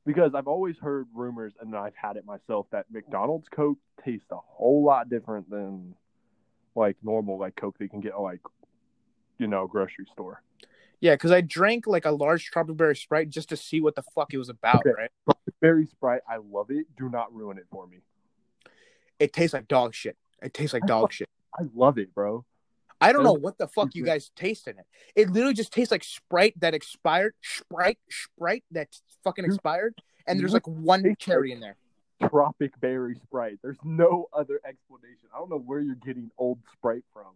because I've always heard rumors, and I've had it myself, that McDonald's Coke tastes a whole lot different than like normal like Coke that you can get like you know grocery store. yeah because i drank like a large strawberry sprite just to see what the fuck it was about Okay. right Berry Sprite, I love it. Do not ruin it for me. it tastes like dog shit it tastes like dog shit I love it, bro. I don't know what the fuck you guys taste in it. It literally just tastes like Sprite that expired, Sprite, Sprite that fucking expired, and there's like one cherry in there. Tropic Berry Sprite. There's no other explanation. I don't know where you're getting old Sprite from.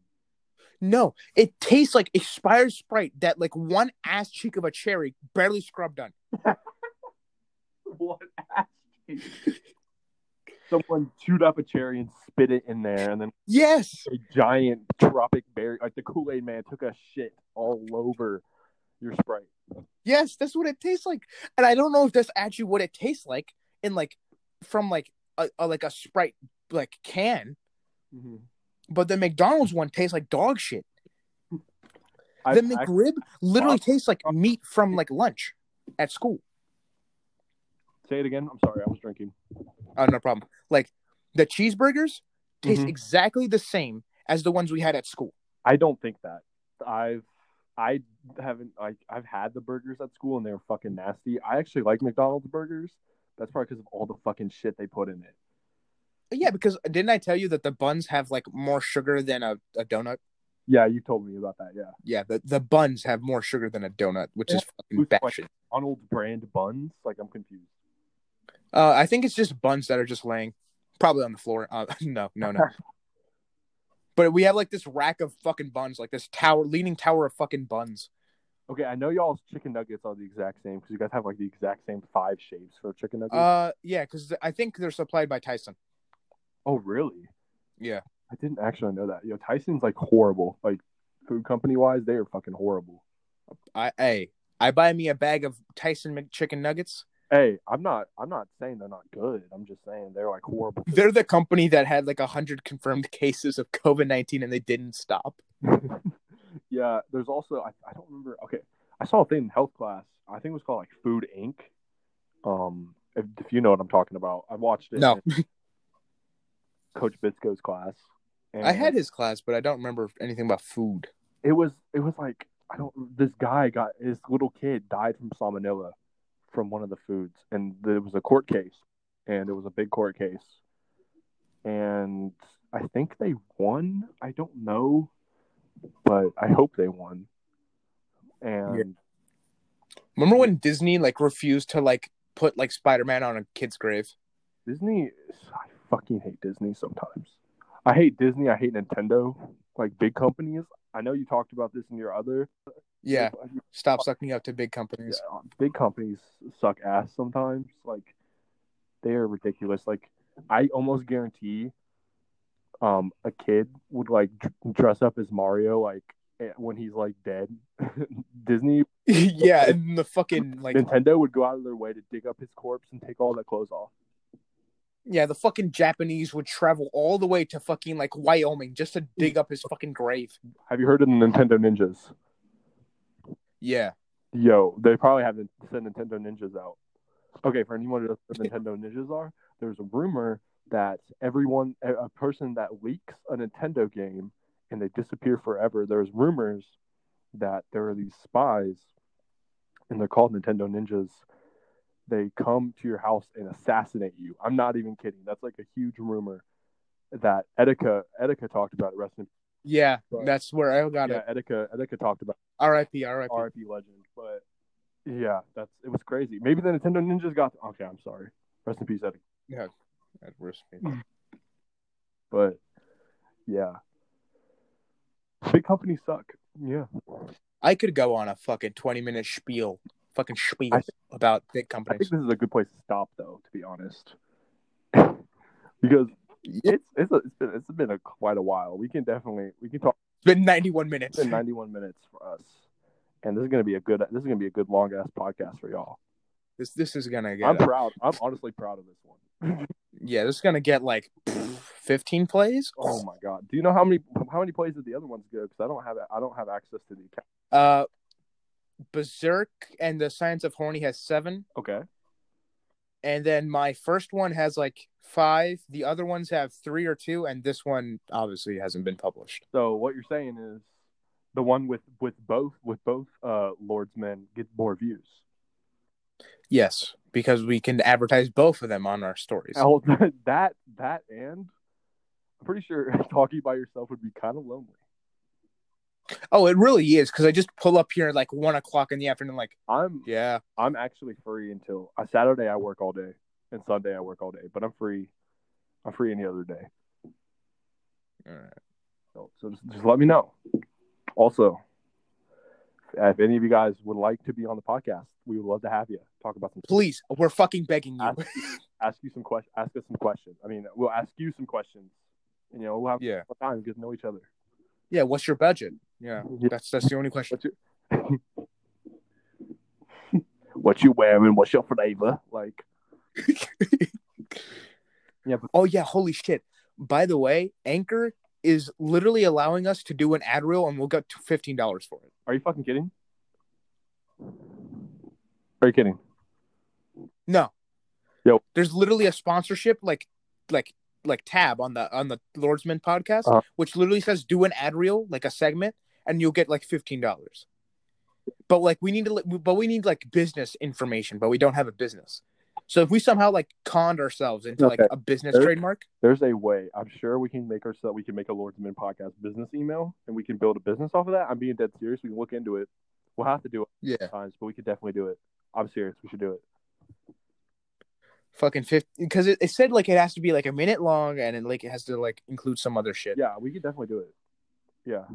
No, it tastes like expired Sprite that like one ass cheek of a cherry barely scrubbed on. What ass cheek? Someone chewed up a cherry and spit it in there, and then Yes, a giant tropic berry, like the Kool Aid Man, took a shit all over your Sprite. yes, that's what it tastes like, and I don't know if that's actually what it tastes like in like from like a, a like a Sprite like can, mm-hmm. but the McDonald's one tastes like dog shit. The McRib literally tastes like meat from like lunch at school. say it again. I'm sorry, I was drinking. Oh, no problem. Like the cheeseburgers taste Mhm. exactly the same as the ones we had at school. I don't think that. I've I haven't like I've had the burgers at school and they're fucking nasty. I actually like McDonald's burgers. That's probably because of all the fucking shit they put in it. Yeah, because didn't I tell you that the buns have like more sugar than a, a donut? Yeah, you told me about that. Yeah, Yeah, the, the buns have more sugar than a donut, which is fucking bad like- shit. Arnold's brand buns. Like I'm confused. Uh, I think it's just buns that are just laying, probably on the floor. Uh, no, no, no. but we have like this rack of fucking buns, like this tower, leaning tower of fucking buns. Okay, I know y'all's chicken nuggets are the exact same because you guys have like the exact same five shapes for chicken nuggets. Uh, yeah, because I think they're supplied by Tyson. oh, really? Yeah. I didn't actually know that. Yo, Tyson's like horrible. Like food company wise, they are fucking horrible. I, hey, I buy me a bag of Tyson chicken nuggets. Hey, I'm not. I'm not saying they're not good. I'm just saying they're like horrible. They're the company that had like a hundred confirmed cases of COVID nineteen and they didn't stop. yeah, there's also I, I don't remember. Okay, I saw a thing in health class. I think it was called like Food Inc. Um, if, if you know what I'm talking about, I watched it. No. Coach Bitsko's class. And I had his class, but I don't remember anything about food. It was it was like I don't. This guy got his little kid died from salmonella from one of the foods, and it was a court case, and it was a big court case, and I think they won. I don't know, but I hope they won. And Remember when Disney like refused to like put like Spider Man on a kid's grave? Disney, I fucking hate Disney sometimes. I hate Disney. I hate Nintendo. Like big companies. I know you talked about this in your other. Yeah, stop sucking up to big companies. Yeah, big companies suck ass sometimes. Like they are ridiculous. Like I almost guarantee, um, a kid would like dress up as Mario like eh, when he's like dead. Disney, yeah, and the fucking like Nintendo would go out of their way to dig up his corpse and take all that clothes off. yeah, the fucking Japanese would travel all the way to fucking like Wyoming just to dig up his fucking grave. Have you heard of the Nintendo Ninjas? Yeah. Yo, they probably haven't sent Nintendo Ninjas out. Okay, for anyone who doesn't know what Nintendo Ninjas are, there's a rumor that everyone, a a person that leaks a Nintendo game and they disappear forever. There's rumors that there are these spies, and they're called Nintendo Ninjas. They come to your house and assassinate you. I'm not even kidding. That's like a huge rumor that Etika Etika talked about. it. Rest in Yeah, Right. that's where I got yeah, it. Etika Etika talked about. R.I.P. R.I.P. RIP legend, but yeah, that's it was crazy. Maybe the Nintendo Ninjas got okay. I'm sorry. Rest in peace, Eddie. Yeah, that worst. Mm. But yeah, big companies suck. Yeah, I could go on a fucking twenty minute spiel, fucking spiel I- about big I companies. think this is a good place to stop, though. To be honest, because it's it's a, it's been it's been a quite a while. We can definitely we can talk. It's been ninety one minutes. It's been 91 minutes for us, and this is gonna be a good this is gonna be a good long ass podcast for y'all. This this is gonna get. I'm proud. I'm honestly proud of this one. yeah, this is gonna get like fifteen plays. Oh my god! Do you know how many how many plays did the other ones go? Because I don't have I don't have access to the account. Uh, Berserk and the Science of Horny has seven, Okay. and then my first one has like five. The other ones have three or two, and this one obviously hasn't been published. So what you're saying is the one with with both with both uh Lord's men get more views. Yes, because we can advertise both of them on our stories. Oh, that that and I'm pretty sure talking by yourself would be kind of lonely. Oh, it really is because I just pull up here at like one o'clock in the afternoon. Like, I'm yeah, I'm actually free until uh, Saturday. I work all day, and Sunday I work all day. But I'm free. I'm free any other day. Alright. So, so just, just let me know. Also, if any of you guys would like to be on the podcast, we would love to have you talk about some. please, we're fucking begging you. Ask, ask you some questions. Ask us some questions. I mean, we'll ask you some questions. You know, we'll have yeah, some time to get to know each other. yeah. What's your budget? Yeah, Yeah. that's that's the only question. What's your what you wearing? What's your flavor? Like, yeah, but Oh yeah, holy shit! By the way, Anchor is literally allowing us to do an ad reel, and we'll get fifteen dollars for it. are you fucking kidding? Are you kidding? No. Yo. There's literally a sponsorship like like like tab on the on the Lordsman podcast, Uh-huh. which literally says do an ad reel, like a segment, and you'll get like fifteen dollars. But like we need to but we need like business information, but we don't have a business. So if we somehow like conned ourselves into like a business There- trademark, There's a way. I'm sure we can make ourselves. We can make a Lordsman podcast business email, and we can build a business off of that. I'm being dead serious. We can look into it. We'll have to do it yeah, times, but we could definitely do it. I'm serious. We should do it. fucking fifty because it, it said like it has to be like a minute long and it like it has to like include some other shit. Yeah, we could definitely do it. Yeah.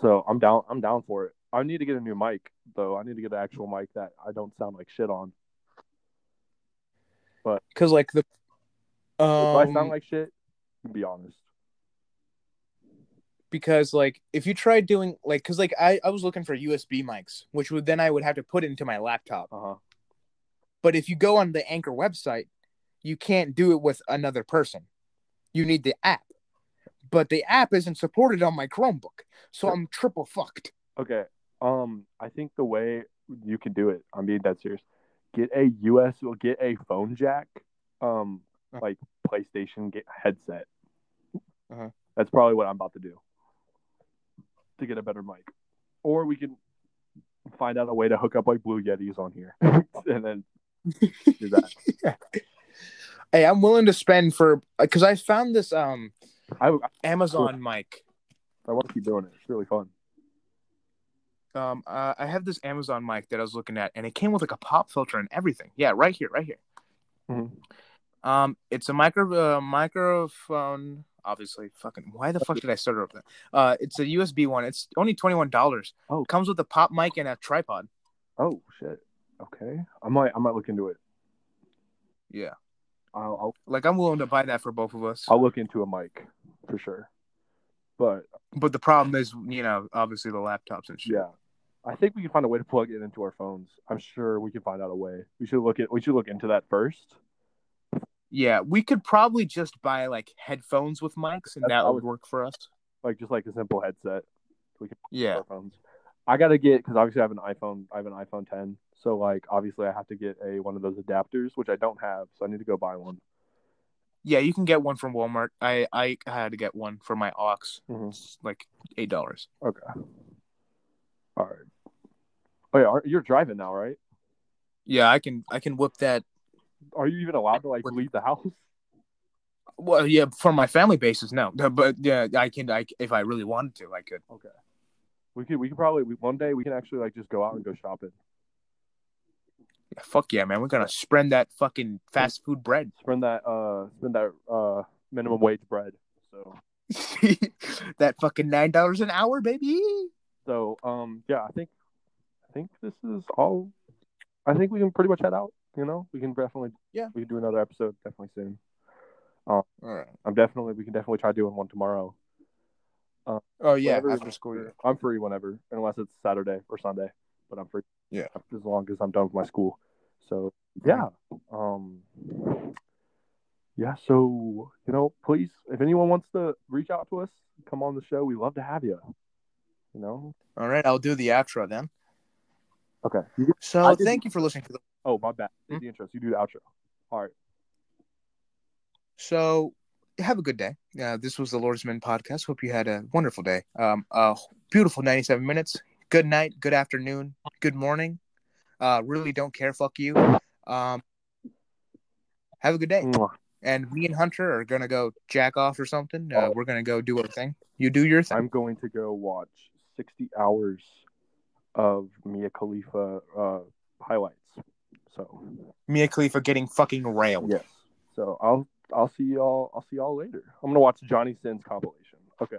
So I'm down. I'm down for it. I need to get a new mic though. I need to get an actual mic that I don't sound like shit on. But because like the If I um, sound like shit, be honest. because like if you try doing like because like I, I was looking for USB mics, which would then I would have to put into my laptop. Uh huh. But if you go on the Anchor website, you can't do it with another person. You need the app. But the app isn't supported on my Chromebook. So I'm triple fucked. Okay. Um, I think the way you can do it, I'm being dead serious. Get a US, will get a phone jack, um, Uh. like PlayStation get headset. Uh-huh. That's probably what I'm about to do to get a better mic, or we can find out a way to hook up like Blue Yetis on here, and then do that. Hey, I'm willing to spend for because I found this um I Amazon mic. I want to keep doing it. It's really fun. Um, uh, I have this Amazon mic that I was looking at, and it came with like a pop filter and everything. Yeah, right here, right here. Mhm. Um, it's a micro uh, microphone. Obviously, fucking. Why the fuck did I start over that? Uh, it's a USB one. It's only twenty one dollars. Oh. comes with a pop mic and a tripod. Oh shit. Okay. I might I might look into it. Yeah, I'll I'll, like I'm willing to buy that for both of us. I'll look into a mic for sure. But But the problem is, you know, obviously the laptops and shit. yeah, I think we can find a way to plug it into our phones. I'm sure we can find out a way. We should look at we should look into that first. Yeah, we could probably just buy like headphones with mics, and That's- that would work for us. Like just like a simple headset. We can Yeah. phones. I gotta get because obviously I have an iPhone. I have an iPhone 10. So like obviously I have to get a one of those adapters, which I don't have. So I need to go buy one. Yeah, you can get one from Walmart. I I had to get one for my aux. Mhm. It's like eight dollars. Okay. All right. Oh yeah, you're driving now, right? Yeah, I can I can whip that. Are you even allowed to like leave the house? Well, yeah, for my family basis, no, but yeah, I can. I if I really wanted to, I could. Okay. We could we could probably we, one day we can actually like just go out and go shopping. Yeah, fuck yeah, man. We're gonna spread that fucking fast food bread. Spend that uh spend that uh minimum wage bread. So that fucking nine dollars an hour, baby. so um yeah, I think I think this is all I think we can pretty much head out, you know? We can definitely Yeah. we can do another episode definitely soon. All right. I'm definitely we can definitely try doing one tomorrow. Oh yeah, Whenever- after school. Yeah. I'm free whenever, unless it's Saturday or Sunday, but I'm free. Yeah. As long as I'm done with my school. So yeah. Um yeah, so you know, please if anyone wants to reach out to us, come on the show. We love to have you. You know? All right, I'll do the outro then. Okay. So did- thank you for listening to the. oh my bad. Hmm? The intro. You do the outro. All right. So have a good day. Uh, this was the Lordsman podcast. Hope you had a wonderful day. Um, a beautiful ninety-seven minutes. Good night. Good afternoon. Good morning. Uh, really don't care. Fuck you. Um, have a good day. Mwah. And me and Hunter are gonna go jack off or something. Uh, we're gonna go do our thing. You do your thing. I'm going to go watch 60 hours of Mia Khalifa uh, highlights. So Mia Khalifa getting fucking railed. Yes. So I'll I'll see y'all I'll see y'all later. I'm gonna watch Johnny Sins compilation. Okay.